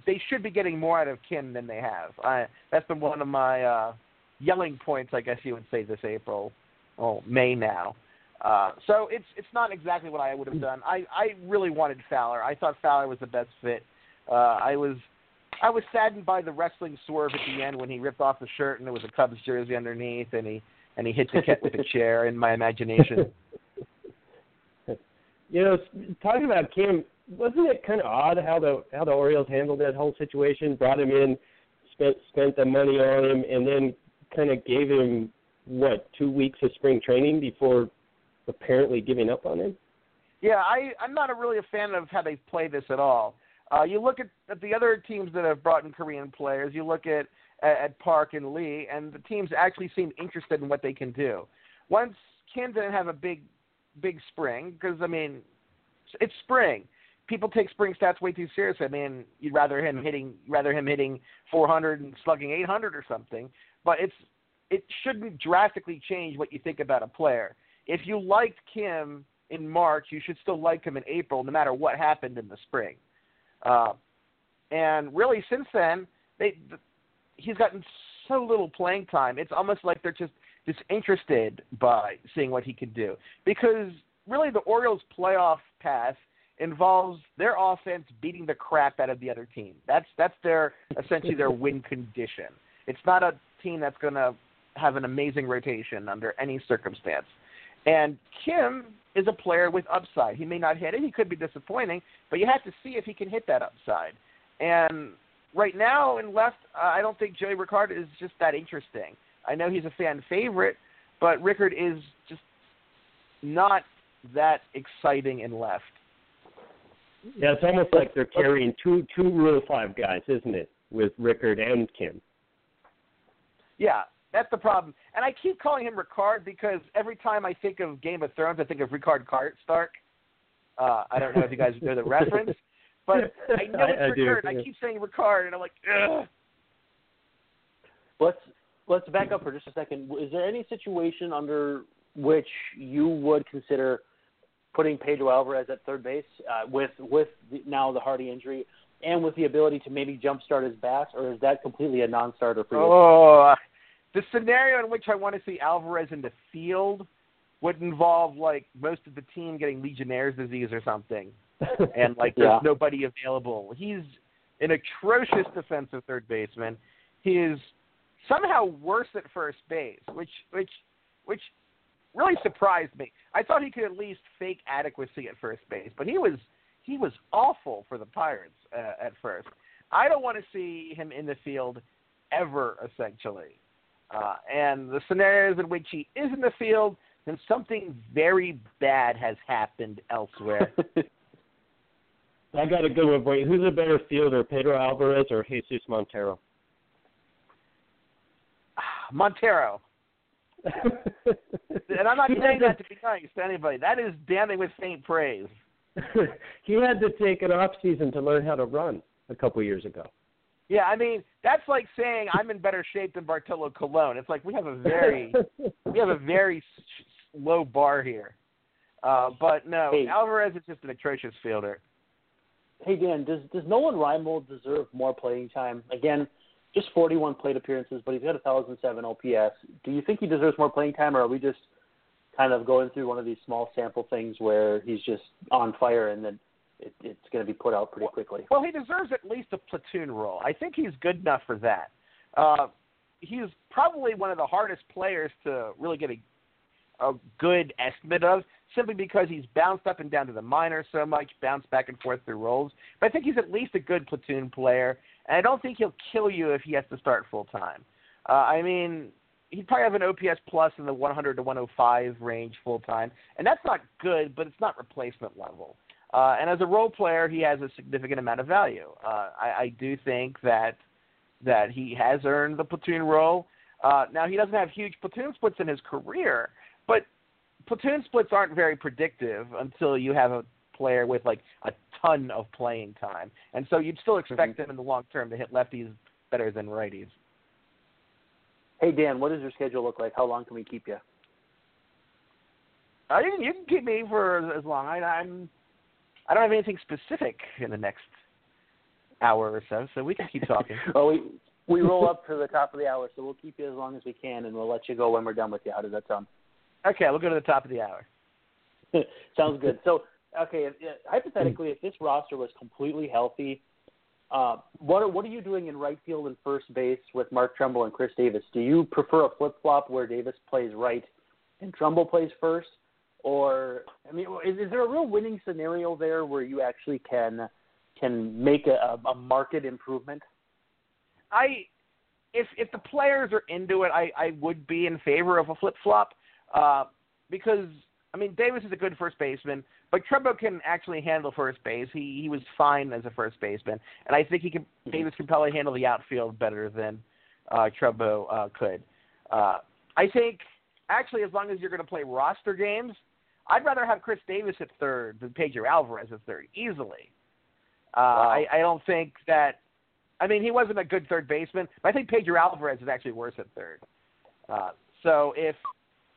they should be getting more out of Kim than they have. I, that's been one of my uh, yelling points, I guess you would say, this April, oh May now. Uh, so it's it's not exactly what I would have done. I I really wanted Fowler. I thought Fowler was the best fit. Uh, I was I was saddened by the wrestling swerve at the end when he ripped off the shirt and there was a Cubs jersey underneath, and he and he hit the cat with a chair in my imagination. You know, talking about Kim, wasn't it kind of odd how the how the Orioles handled that whole situation? Brought him in, spent spent the money on him, and then kind of gave him what two weeks of spring training before apparently giving up on him. Yeah, I I'm not a really a fan of how they play this at all. Uh, you look at, at the other teams that have brought in Korean players. You look at, at Park and Lee, and the teams actually seem interested in what they can do. Once Kim didn't have a big big spring, because I mean, it's spring. People take spring stats way too seriously. I mean, you'd rather him hitting rather him hitting 400 and slugging 800 or something. But it's it shouldn't drastically change what you think about a player. If you liked Kim in March, you should still like him in April, no matter what happened in the spring. Uh, and really, since then, they he's gotten so little playing time. It's almost like they're just disinterested by seeing what he can do. Because really, the Orioles' playoff path involves their offense beating the crap out of the other team. That's that's their essentially their win condition. It's not a team that's going to have an amazing rotation under any circumstance. And Kim is a player with upside. He may not hit it. He could be disappointing, but you have to see if he can hit that upside. And right now in left, uh, I don't think Joey Rickard is just that interesting. I know he's a fan favorite, but Rickard is just not that exciting in left. Yeah, it's almost like they're carrying two two Rule Five guys, isn't it, with Rickard and Kim? Yeah, that's the problem. And I keep calling him Ricard because every time I think of Game of Thrones, I think of Ricard Karstark. Uh, I don't know if you guys know the reference, but I know it's I, I Ricard. Do, I keep saying Ricard, and I'm like, ugh. Let's let's back up for just a second. Is there any situation under which you would consider putting Pedro Alvarez at third base uh, with with the, now the Hardy injury and with the ability to maybe jumpstart his bat, or is that completely a non-starter for you? Oh, the scenario in which I want to see Alvarez in the field would involve like most of the team getting Legionnaire's disease or something, and like there's Yeah. nobody available. He's an atrocious defensive third baseman. He is somehow worse at first base, which which which really surprised me. I thought he could at least fake adequacy at first base, but he was he was awful for the Pirates uh, at first. I don't want to see him in the field ever, essentially. Uh, and the scenarios in which he is in the field, then something very bad has happened elsewhere. I got a good one for you. Who's a better fielder, Pedro Alvarez or Jesus Montero? Montero. And I'm not He saying had that to be nice to anybody. That is damning with faint praise. he had to take an off season to learn how to run a couple years ago. Yeah, I mean that's like saying I'm in better shape than Bartolo Colon. It's like we have a very we have a very s- s- low bar here. Uh, but no, Hey. Alvarez is just an atrocious fielder. Hey Dan, does does Nolan Reimold deserve more playing time? Again, just 41 plate appearances, but he's got a 1,007 OPS. Do you think he deserves more playing time, or are we just kind of going through one of these small sample things where he's just on fire and then it, it's going to be put out pretty quickly? Well, he deserves at least a platoon role. I think he's good enough for that. Uh, he's probably one of the hardest players to really get a, a good estimate of, simply because he's bounced up and down to the minors so much, bounced back and forth through roles. But I think he's at least a good platoon player, and I don't think he'll kill you if he has to start full time. Uh, I mean, he'd probably have an OPS plus in the 100 to 105 range full time, and that's not good, but it's not replacement level. Uh, and as a role player, he has a significant amount of value. Uh, I, I do think that that he has earned the platoon role. Uh, now he doesn't have huge platoon splits in his career, but platoon splits aren't very predictive until you have a player with like a ton of playing time, and so you'd still expect them in the long term to hit lefties better than righties. Hey Dan, what does your schedule look like? How long can we keep you? Uh, you, can, you can keep me for as long. I, I'm I don't have anything specific in the next hour or so, so we can keep talking. well, we we roll up to the top of the hour, so we'll keep you as long as we can, and we'll let you go when we're done with you. How does that sound? Okay, we'll go to the top of the hour. Sounds good. So, okay, if, if, hypothetically, if this roster was completely healthy, Uh, what are, what are you doing in right field and first base with Mark Trumbo and Chris Davis? Do you prefer a flip flop where Davis plays right and Trumbo plays first, or I mean, is, is there a real winning scenario there where you actually can can make a, a market improvement? I if if the players are into it, I I would be in favor of a flip flop uh, because I mean Davis is a good first baseman, but Trumbo can actually handle first base. He he was fine as a first baseman, and I think he can mm-hmm. Davis can probably handle the outfield better than uh, Trumbo uh, could. Uh, I think actually as long as you're going to play roster games, I'd rather have Chris Davis at third than Pedro Alvarez at third easily. Uh, wow. I, I don't think that I mean, he wasn't a good third baseman, but I think Pedro Alvarez is actually worse at third. Uh, so if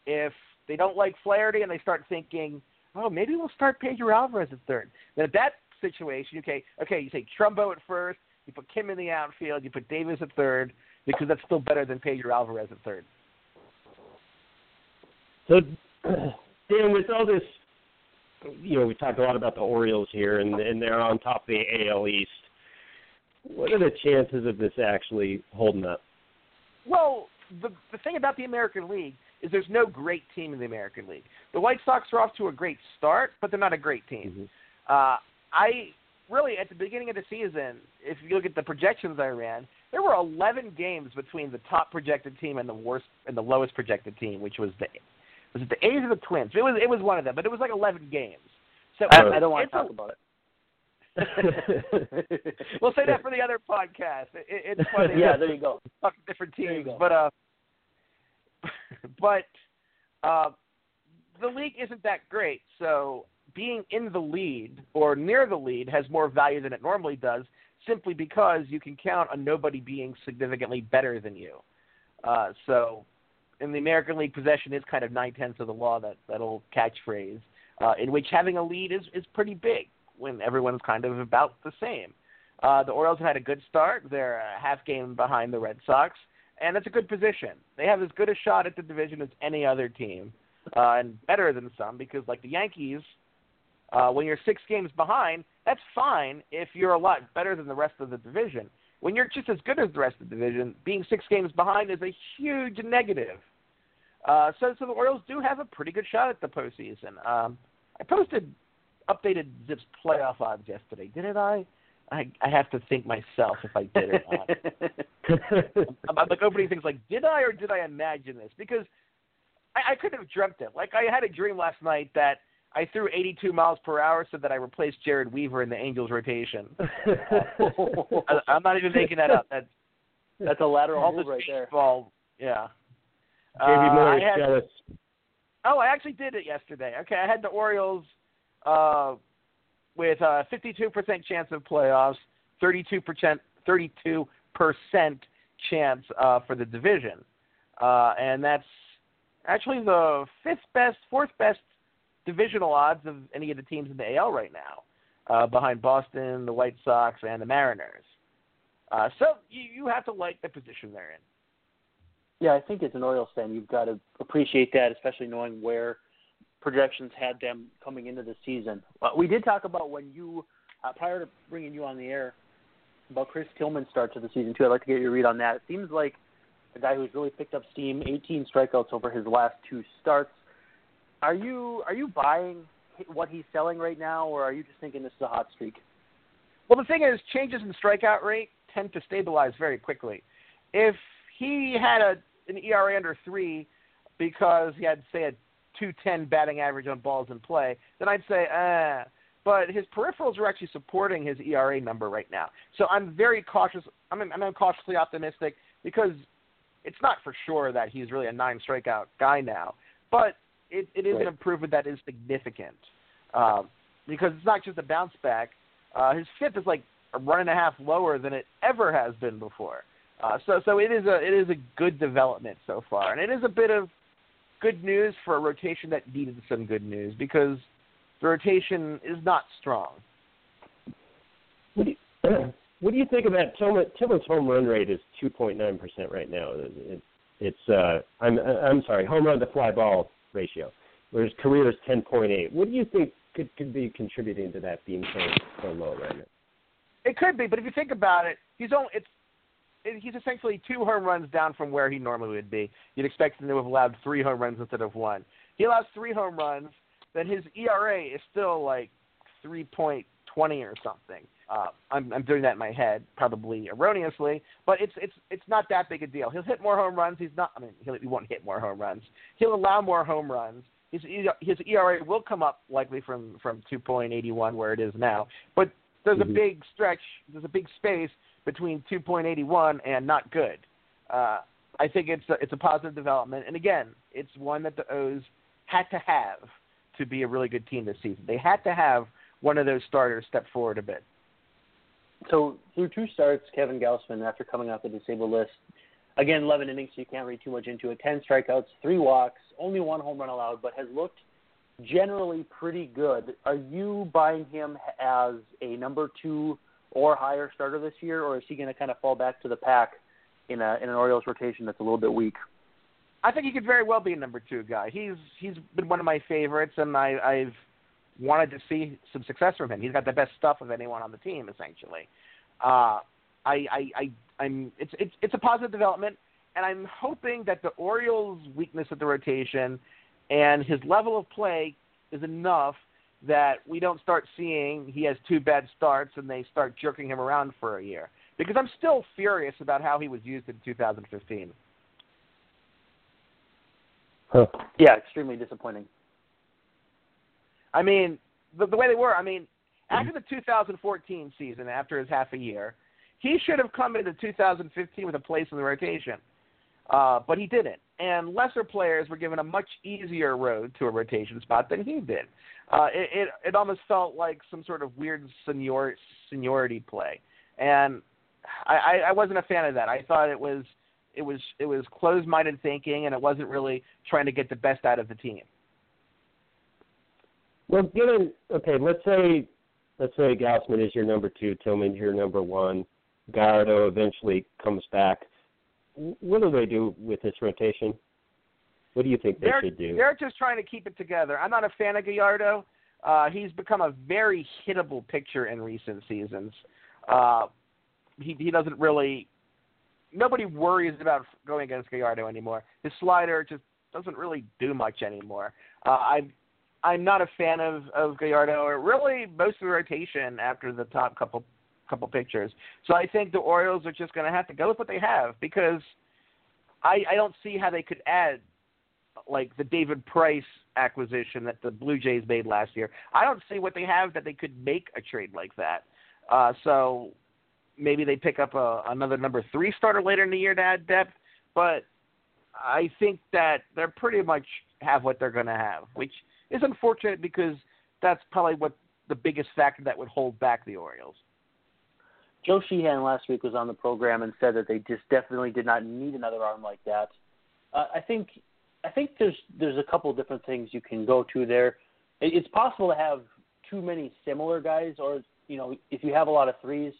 if they don't like Flaherty and they start thinking, oh, maybe we'll start Pedro Alvarez at third, then at that situation, okay, okay, you say Trumbo at first, you put Kim in the outfield, you put Davis at third, because that's still better than Pedro Alvarez at third. So, Dan, with all this, you know, we talked a lot about the Orioles here, and, and they're on top of the AL East what are the chances of this actually holding up? Well, the the thing about the American League is there's no great team in the American League. The White Sox are off to a great start, but they're not a great team. Mm-hmm. Uh, I really at the beginning of the season, if you look at the projections I ran, there were 11 games between the top projected team and the worst and the lowest projected team, which was the was it the A's or the Twins? It was it was one of them, but it was like 11 games. So I, I don't want to talk a, about it. we'll say that for the other podcast. It, it's funny. yeah, there you go. Different teams, but uh, but uh, the league isn't that great. So being in the lead or near the lead has more value than it normally does, simply because you can count on nobody being significantly better than you. Uh, so in the American League, possession is kind of nine tenths of the law. That that old catchphrase, uh, in which having a lead is is pretty big when everyone's kind of about the same. Uh, the Orioles have had a good start. They're a half game behind the Red Sox, and it's a good position. They have as good a shot at the division as any other team, uh, and better than some because, like the Yankees, uh, when you're six games behind, that's fine if you're a lot better than the rest of the division. When you're just as good as the rest of the division, being six games behind is a huge negative. Uh, so, so the Orioles do have a pretty good shot at the postseason. Um, I posted updated ZiPS playoff odds yesterday, didn't I? I I have to think myself if I did it or not. I'm, I'm like opening things like, did I or did I imagine this? Because I, I couldn't have dreamt it. Like I had a dream last night that I threw 82 miles per hour so that I replaced Jered Weaver in the Angels rotation. I, I'm not even making that up. That's that's a lateral move right there. Ball, yeah. JB uh, jealous. Oh, I actually did it yesterday. Okay, I had the Orioles uh, with a 52% chance of playoffs, 32%, 32% chance uh, for the division. Uh, and that's actually the fifth best, fourth best divisional odds of any of the teams in the AL right now, uh, behind Boston, the White Sox, and the Mariners. Uh, so you, you have to like the position they're in. Yeah, I think as an Orioles fan, you've got to appreciate that, especially knowing where projections had them coming into the season. Uh, we did talk about when you, uh, prior to bringing you on the air, about Chris Tillman's start to the season too. I'd like to get your read on that. It seems like a guy who's really picked up steam. 18 strikeouts over his last two starts. Are you are you buying what he's selling right now, or are you just thinking this is a hot streak? Well, the thing is, changes in strikeout rate tend to stabilize very quickly. If he had a an ERA under three because he had say a 210 batting average on balls in play, then I'd say, ah. But his peripherals are actually supporting his ERA number right now. So I'm very cautious. I'm, I'm cautiously optimistic because it's not for sure that he's really a nine strikeout guy now, but it, it is right. an improvement that is significant um, because it's not just a bounce back. Uh, his FIP is like a run and a half lower than it ever has been before. Uh, so so it is a it is a good development so far, and it is a bit of good news for a rotation that needed some good news because the rotation is not strong. What do you, what do you think about Tillman's home run rate is 2.9 percent right now. It, it's uh, I'm I'm sorry, home run to fly ball ratio, whereas career is 10.8. What do you think could could be contributing to that being so so low right now? It could be, but if you think about it, he's only it's it, he's essentially two home runs down from where he normally would be. You'd expect him to have allowed three home runs instead of one. He allows three home runs, then his ERA is still like three point twenty or something. Uh, I'm, I'm doing that in my head, probably erroneously, but it's it's it's not that big a deal. He'll hit more home runs. He's not. I mean, he'll, he won't hit more home runs. He'll allow more home runs. His his ERA will come up likely from from 2.81 where it is now, but there's mm-hmm. a big stretch. There's a big space between 2.81 and not good. Uh, I think it's a, it's a positive development, and again, it's one that the O's had to have to be a really good team this season. They had to have one of those starters step forward a bit. So through two starts, Kevin Gausman, after coming off the disabled list, again 11 innings, so you can't read too much into it. 10 strikeouts, three walks, only one home run allowed, but has looked generally pretty good. Are you buying him as a number two or higher starter this year, or is he going to kind of fall back to the pack in a in an Orioles rotation that's a little bit weak? I think he could very well be a number two guy. He's he's been one of my favorites, and I, I've wanted to see some success from him. He's got the best stuff of anyone on the team, essentially. Uh, I, I, I, I'm. It's, it's, it's a positive development, and I'm hoping that the Orioles' weakness at the rotation and his level of play is enough that we don't start seeing he has two bad starts and they start jerking him around for a year. Because I'm still furious about how he was used in 2015. Huh. Yeah, extremely disappointing. I mean, the, the way they were. I mean, mm-hmm. after the 2014 season, after his half a year, he should have come into 2015 with a place in the rotation, uh, but he didn't. And lesser players were given a much easier road to a rotation spot than he did. Uh, it, it it almost felt like some sort of weird senior seniority play, and I, I, wasn't a fan of that. I thought it was it was it was closed-minded thinking, and it wasn't really trying to get the best out of the team. Well, given okay, let's say let's say Gausman is your number two, Tillman your number one, Gallardo eventually comes back. What do they do with this rotation? What do you think they they're, should do? They're just trying to keep it together. I'm not a fan of Gallardo. Uh, he's become a very hittable pitcher in recent seasons. Uh, he he doesn't really. Nobody worries about going against Gallardo anymore. His slider just doesn't really do much anymore. Uh, I'm I'm not a fan of of Gallardo or really most of the rotation after the top couple couple pictures. So I think the Orioles are just going to have to go with what they have because I I don't see how they could add like the David Price acquisition that the Blue Jays made last year. I don't see what they have that they could make a trade like that. Uh, so maybe they pick up a, another number three starter later in the year to add depth, but I think that they're pretty much have what they're going to have, which is unfortunate because that's probably what the biggest factor that would hold back the Orioles. Joe Sheehan last week was on the program and said that they just definitely did not need another arm like that. Uh, I think I think there's there's a couple different things you can go to there. It's possible to have too many similar guys, or you know, if you have a lot of threes,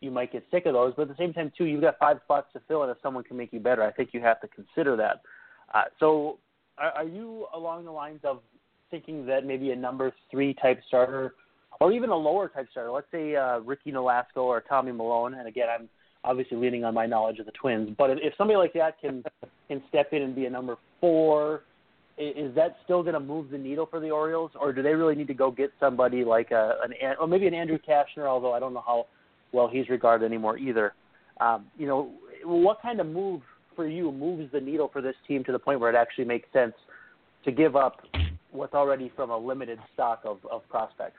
you might get sick of those. But at the same time, too, you've got five spots to fill, and if someone can make you better, I think you have to consider that. Uh, so, are, are you along the lines of thinking that maybe a number three type starter, or even a lower type starter, let's say uh, Ricky Nolasco or Tommy Milone. And again, I'm obviously leaning on my knowledge of the Twins, but if, if somebody like that can can step in and be a number four, is that still going to move the needle for the Orioles, or do they really need to go get somebody like a an or maybe an Andrew Cashner, although I don't know how well he's regarded anymore either. Um, you know, what kind of move for you moves the needle for this team to the point where it actually makes sense to give up what's already from a limited stock of, of prospects.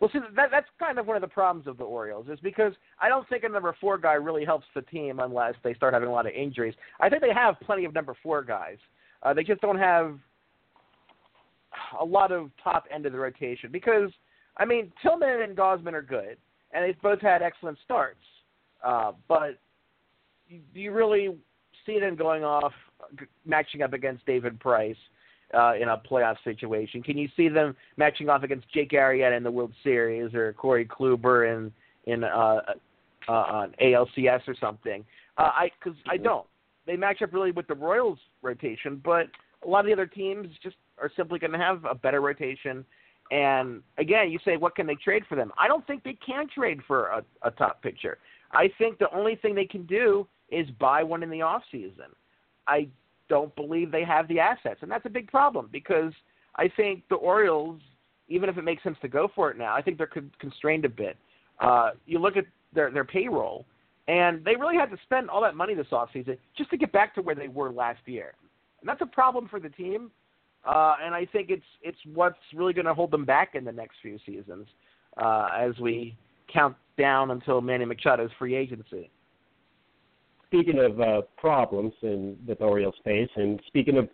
Well, see, that, that's kind of one of the problems of the Orioles is because I don't think a number four guy really helps the team unless they start having a lot of injuries. I think they have plenty of number four guys. Uh, they just don't have a lot of top end of the rotation because, I mean, Tillman and Gausman are good, and they've both had excellent starts. Uh, but do you really see them going off, matching up against David Price? Uh, in a playoff situation? Can you see them matching off against Jake Arrieta in the World Series or Corey Kluber in in uh, uh, on ALCS or something? Uh, I because I don't. They match up really with the Royals rotation, but a lot of the other teams just are simply going to have a better rotation. And again, you say, what can they trade for them? I don't think they can trade for a, a top pitcher. I think the only thing they can do is buy one in the off season. I don't believe they have the assets, and that's a big problem because I think the Orioles, even if it makes sense to go for it now, I think they're constrained a bit. Uh, you look at their their payroll, and they really had to spend all that money this offseason just to get back to where they were last year, and that's a problem for the team. Uh, and I think it's it's what's really going to hold them back in the next few seasons uh, as we count down until Manny Machado's free agency. Speaking of uh, problems in with Orioles face, and speaking of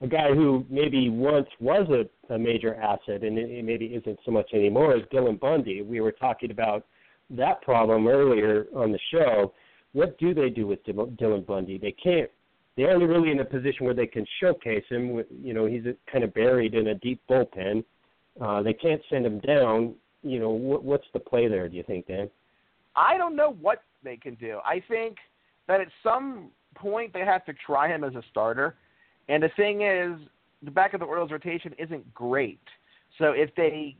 a guy who maybe once was a, a major asset and it maybe isn't so much anymore is Dylan Bundy. We were talking about that problem earlier on the show. What do they do with Dylan Bundy? They can't they're only really in a position where they can showcase him. You know, he's kind of buried in a deep bullpen. Uh, they can't send him down. You know, what, what's the play there? Do you think, Dan? I don't know what they can do. I think that at some point they have to try him as a starter. And the thing is, the back of the Orioles rotation isn't great. So if they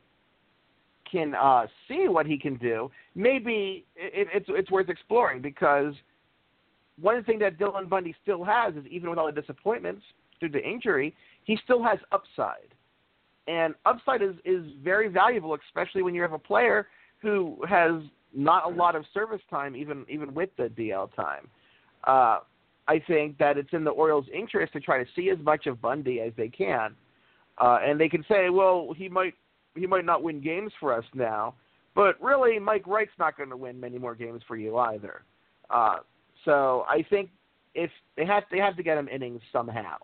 can uh, see what he can do, maybe it, it's it's worth exploring because – one thing that Dylan Bundy still has is even with all the disappointments due to injury, he still has upside. And upside is, is very valuable, especially when you have a player who has not a lot of service time, even even with the DL time. Uh, I think that it's in the Orioles' interest to try to see as much of Bundy as they can, uh, and they can say, well, he might he might not win games for us now, but really, Mike Wright's not going to win many more games for you either. Uh, so I think if they have they have to get him innings somehow.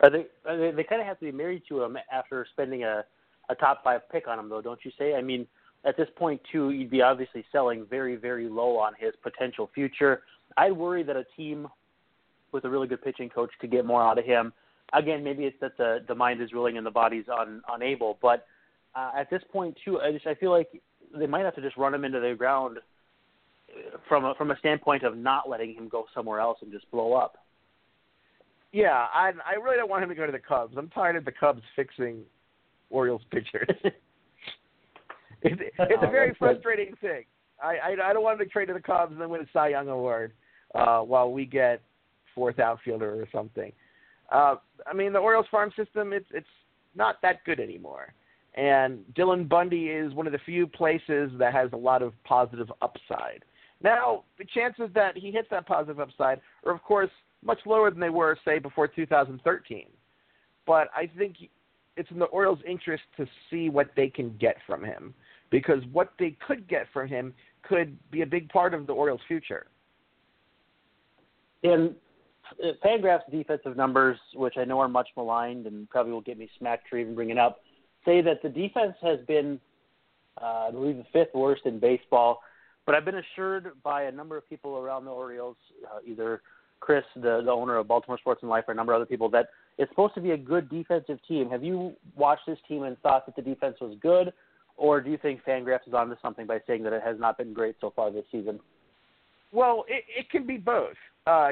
I think they, they kind of have to be married to him after spending a a top five pick on him, though, don't you say? I mean, at this point, too, you'd be obviously selling very, very low on his potential future. I'd worry that a team with a really good pitching coach could get more out of him. Again, maybe it's that the the mind is willing and the body's un, unable, but uh, at this point, too, I just I feel like they might have to just run him into the ground from a, from a standpoint of not letting him go somewhere else and just blow up. Yeah, I I really don't want him to go to the Cubs. I'm tired of the Cubs fixing Orioles pitchers. it's, it's a very frustrating thing. I, I I don't want to trade to the Cubs and then win a Cy Young award uh, while we get fourth outfielder or something. Uh, I mean, the Orioles farm system it's it's not that good anymore. And Dylan Bundy is one of the few places that has a lot of positive upside. Now, the chances that he hits that positive upside are, of course, much lower than they were, say, before 2013. But I think it's in the Orioles' interest to see what they can get from him because what they could get from him could be a big part of the Orioles' future. In uh, Fangraph's defensive numbers, which I know are much maligned and probably will get me smacked for even bringing up, say that the defense has been, uh, I believe, the fifth worst in baseball. But I've been assured by a number of people around the Orioles, uh, either Chris, the, the owner of Baltimore Sports and Life, or a number of other people, that it's supposed to be a good defensive team. Have you watched this team and thought that the defense was good, or do you think Fangraphs is onto something by saying that it has not been great so far this season? Well, it, it can be both. Uh,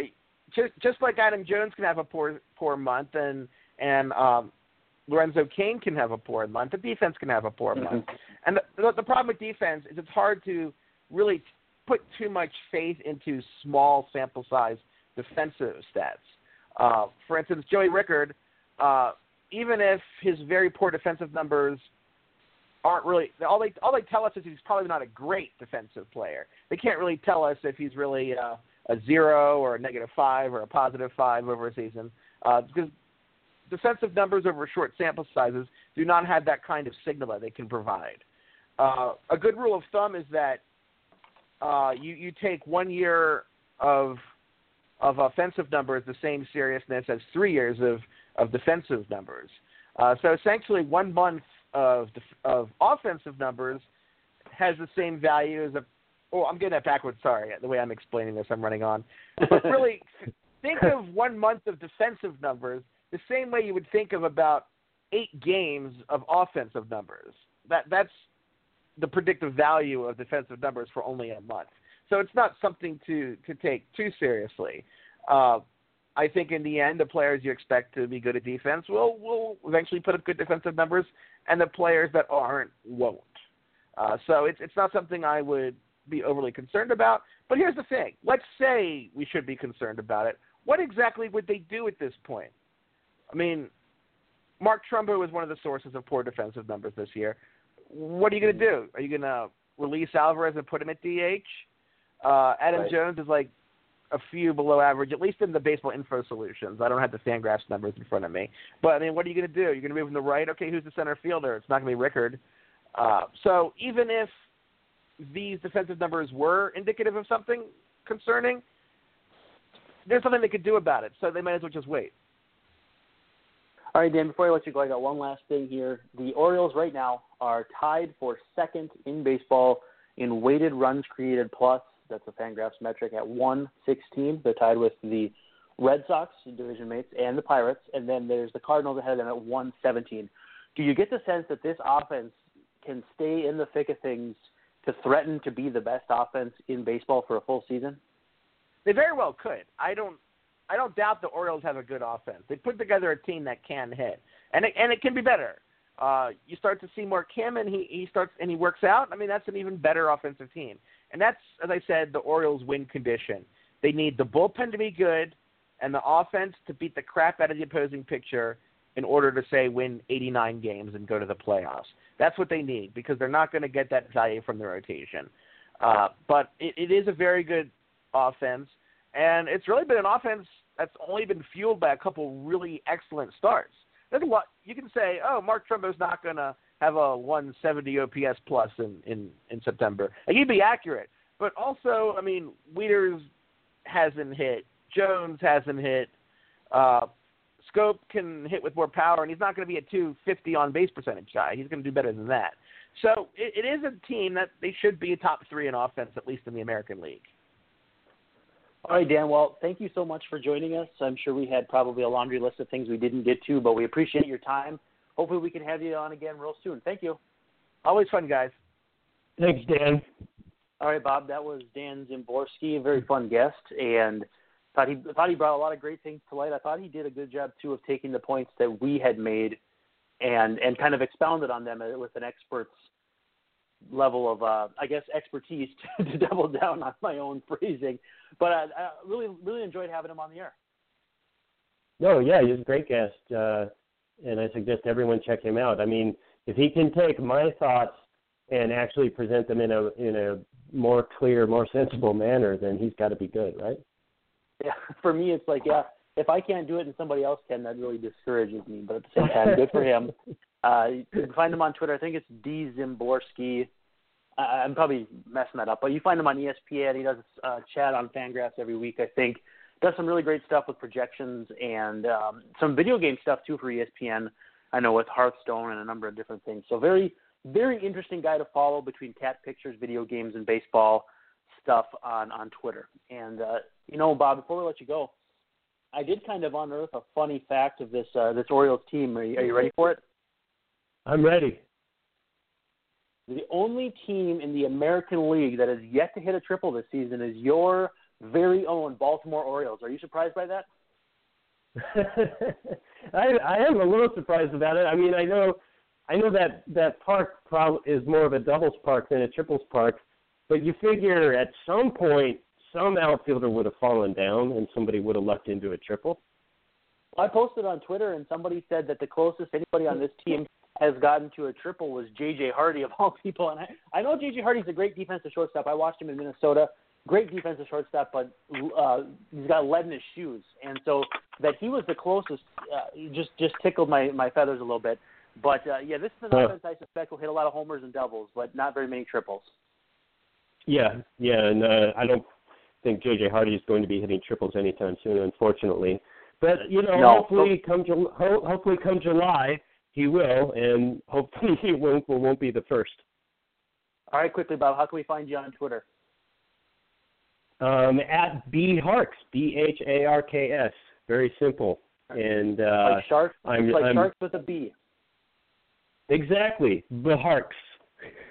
just just like Adam Jones can have a poor poor month, and and um, Lorenzo Cain can have a poor month. The defense can have a poor mm-hmm. month. And the, the problem with defense is it's hard to really put too much faith into small sample size defensive stats. Uh, for instance, Joey Rickard, uh, even if his very poor defensive numbers aren't really all they all they tell us is he's probably not a great defensive player. They can't really tell us if he's really uh, a zero or a negative five or a positive five over a season uh, because defensive numbers over short sample sizes do not have that kind of signal that they can provide. Uh, a good rule of thumb is that uh, you you take one year of of offensive numbers the same seriousness as three years of of defensive numbers. Uh, so essentially, one month of of offensive numbers has the same value as a. Oh, I'm getting that backwards. Sorry, the way I'm explaining this, I'm running on. But really, think of one month of defensive numbers the same way you would think of about eight games of offensive numbers. That that's the predictive value of defensive numbers for only a month. So it's not something to to take too seriously. Uh, I think in the end, the players you expect to be good at defense will will eventually put up good defensive numbers, and the players that aren't won't. Uh, so it's it's not something I would be overly concerned about. But here's the thing: let's say we should be concerned about it. What exactly would they do at this point? I mean, Mark Trumbo was one of the sources of poor defensive numbers this year. What are you going to do? Are you going to release Alvarez and put him at DH? Uh, Adam Right. Jones is like a few below average, at least in the baseball info solutions. I don't have the Fangraphs numbers in front of me. But, I mean, what are you going to do? You're going to move him to right? Okay, who's the center fielder? It's not going to be Rickard. Uh, so even if these defensive numbers were indicative of something concerning, there's nothing they could do about it. So they might as well just wait. All right, Dan, before I let you go, I got one last thing here. The Orioles right now are tied for second in baseball in weighted runs created plus. That's a Fangraphs metric at 116. They're tied with the Red Sox, division mates, and the Pirates. And then there's the Cardinals ahead of them at 117. Do you get the sense that this offense can stay in the thick of things to threaten to be the best offense in baseball for a full season? They very well could. I don't. I don't doubt the Orioles have a good offense. They put together a team that can hit, and it, and it can be better. Uh, you start to see more Kim, and he he starts and he works out. I mean, that's an even better offensive team. And that's, as I said, the Orioles' win condition. They need the bullpen to be good, and the offense to beat the crap out of the opposing pitcher in order to say win 89 games and go to the playoffs. That's what they need because they're not going to get that value from the rotation. Uh, but it, it is a very good offense, and it's really been an offense that's only been fueled by a couple really excellent starts. There's a lot you can say. Oh, Mark Trumbo's not going to have a 170 OPS plus in in in September. And he'd be accurate, but also, I mean, Wieters hasn't hit. Jones hasn't hit. Uh, Schoop can hit with more power, and he's not going to be a 250 on base percentage guy. He's going to do better than that. So it, it is a team that they should be a top three in offense, at least in the American League. All right, Dan. Well, thank you so much for joining us. I'm sure we had probably a laundry list of things we didn't get to, but we appreciate your time. Hopefully, we can have you on again real soon. Thank you. Always fun, guys. Thanks, Dan. All right, Bob. That was Dan Szymborski, a very fun guest, and thought he thought he brought a lot of great things to light. I thought he did a good job too of taking the points that we had made and and kind of expounded on them with an expert's level of, uh, I guess, expertise to, to double down on my own phrasing. But I, I really really enjoyed having him on the air. No, yeah, he's a great guest, uh, and I suggest everyone check him out. I mean, if he can take my thoughts and actually present them in a in a more clear, more sensible manner, then he's got to be good, right? Yeah, for me, it's like, yeah, if I can't do it and somebody else can, that really discourages me. But at the same time, good for him. Uh, you can find him on Twitter. I think it's D Szymborski. I, I'm probably messing that up, but you find him on ESPN. He does uh, chat on Fangraphs every week. I think does some really great stuff with projections and um, some video game stuff too for ESPN. I know with Hearthstone and a number of different things. So very, very interesting guy to follow between cat pictures, video games, and baseball stuff on on Twitter. And uh, you know, Bob, before we let you go, I did kind of unearth a funny fact of this uh, this Orioles team. Are you, are you ready for it? I'm ready. The only team in the American League that has yet to hit a triple this season is your very own Baltimore Orioles. Are you surprised by that? I I am a little surprised about it. I mean, I know I know that that park is more of a doubles park than a triples park, but you figure at some point some outfielder would have fallen down and somebody would have lucked into a triple. I posted on Twitter, and somebody said that the closest anybody on this team has gotten to a triple was J.J. Hardy of all people. And I, I know J.J. Hardy's a great defensive shortstop. I watched him in Minnesota. Great defensive shortstop, but uh, he's got lead in his shoes, and so that he was the closest uh, just just tickled my my feathers a little bit. But uh, yeah, this is an Huh. offense I suspect will hit a lot of homers and doubles, but not very many triples. Yeah, yeah, and uh, I don't think JJ Hardy is going to be hitting triples anytime soon, unfortunately. But you know, No. hopefully come Ju- ho- hopefully come July he will, and hopefully he won't won't be the first. All right, quickly, Bob, how can we find you on Twitter? Um, at B Harks, B H A R K S, very simple, and uh, like shark, I'm- like I'm- sharks with a B. exactly the Harks.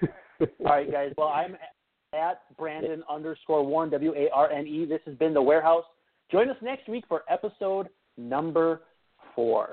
All right, guys. Well, I'm at Brandon underscore Warne W A R N E. This has been the Warehouse. Join us next week for episode number four.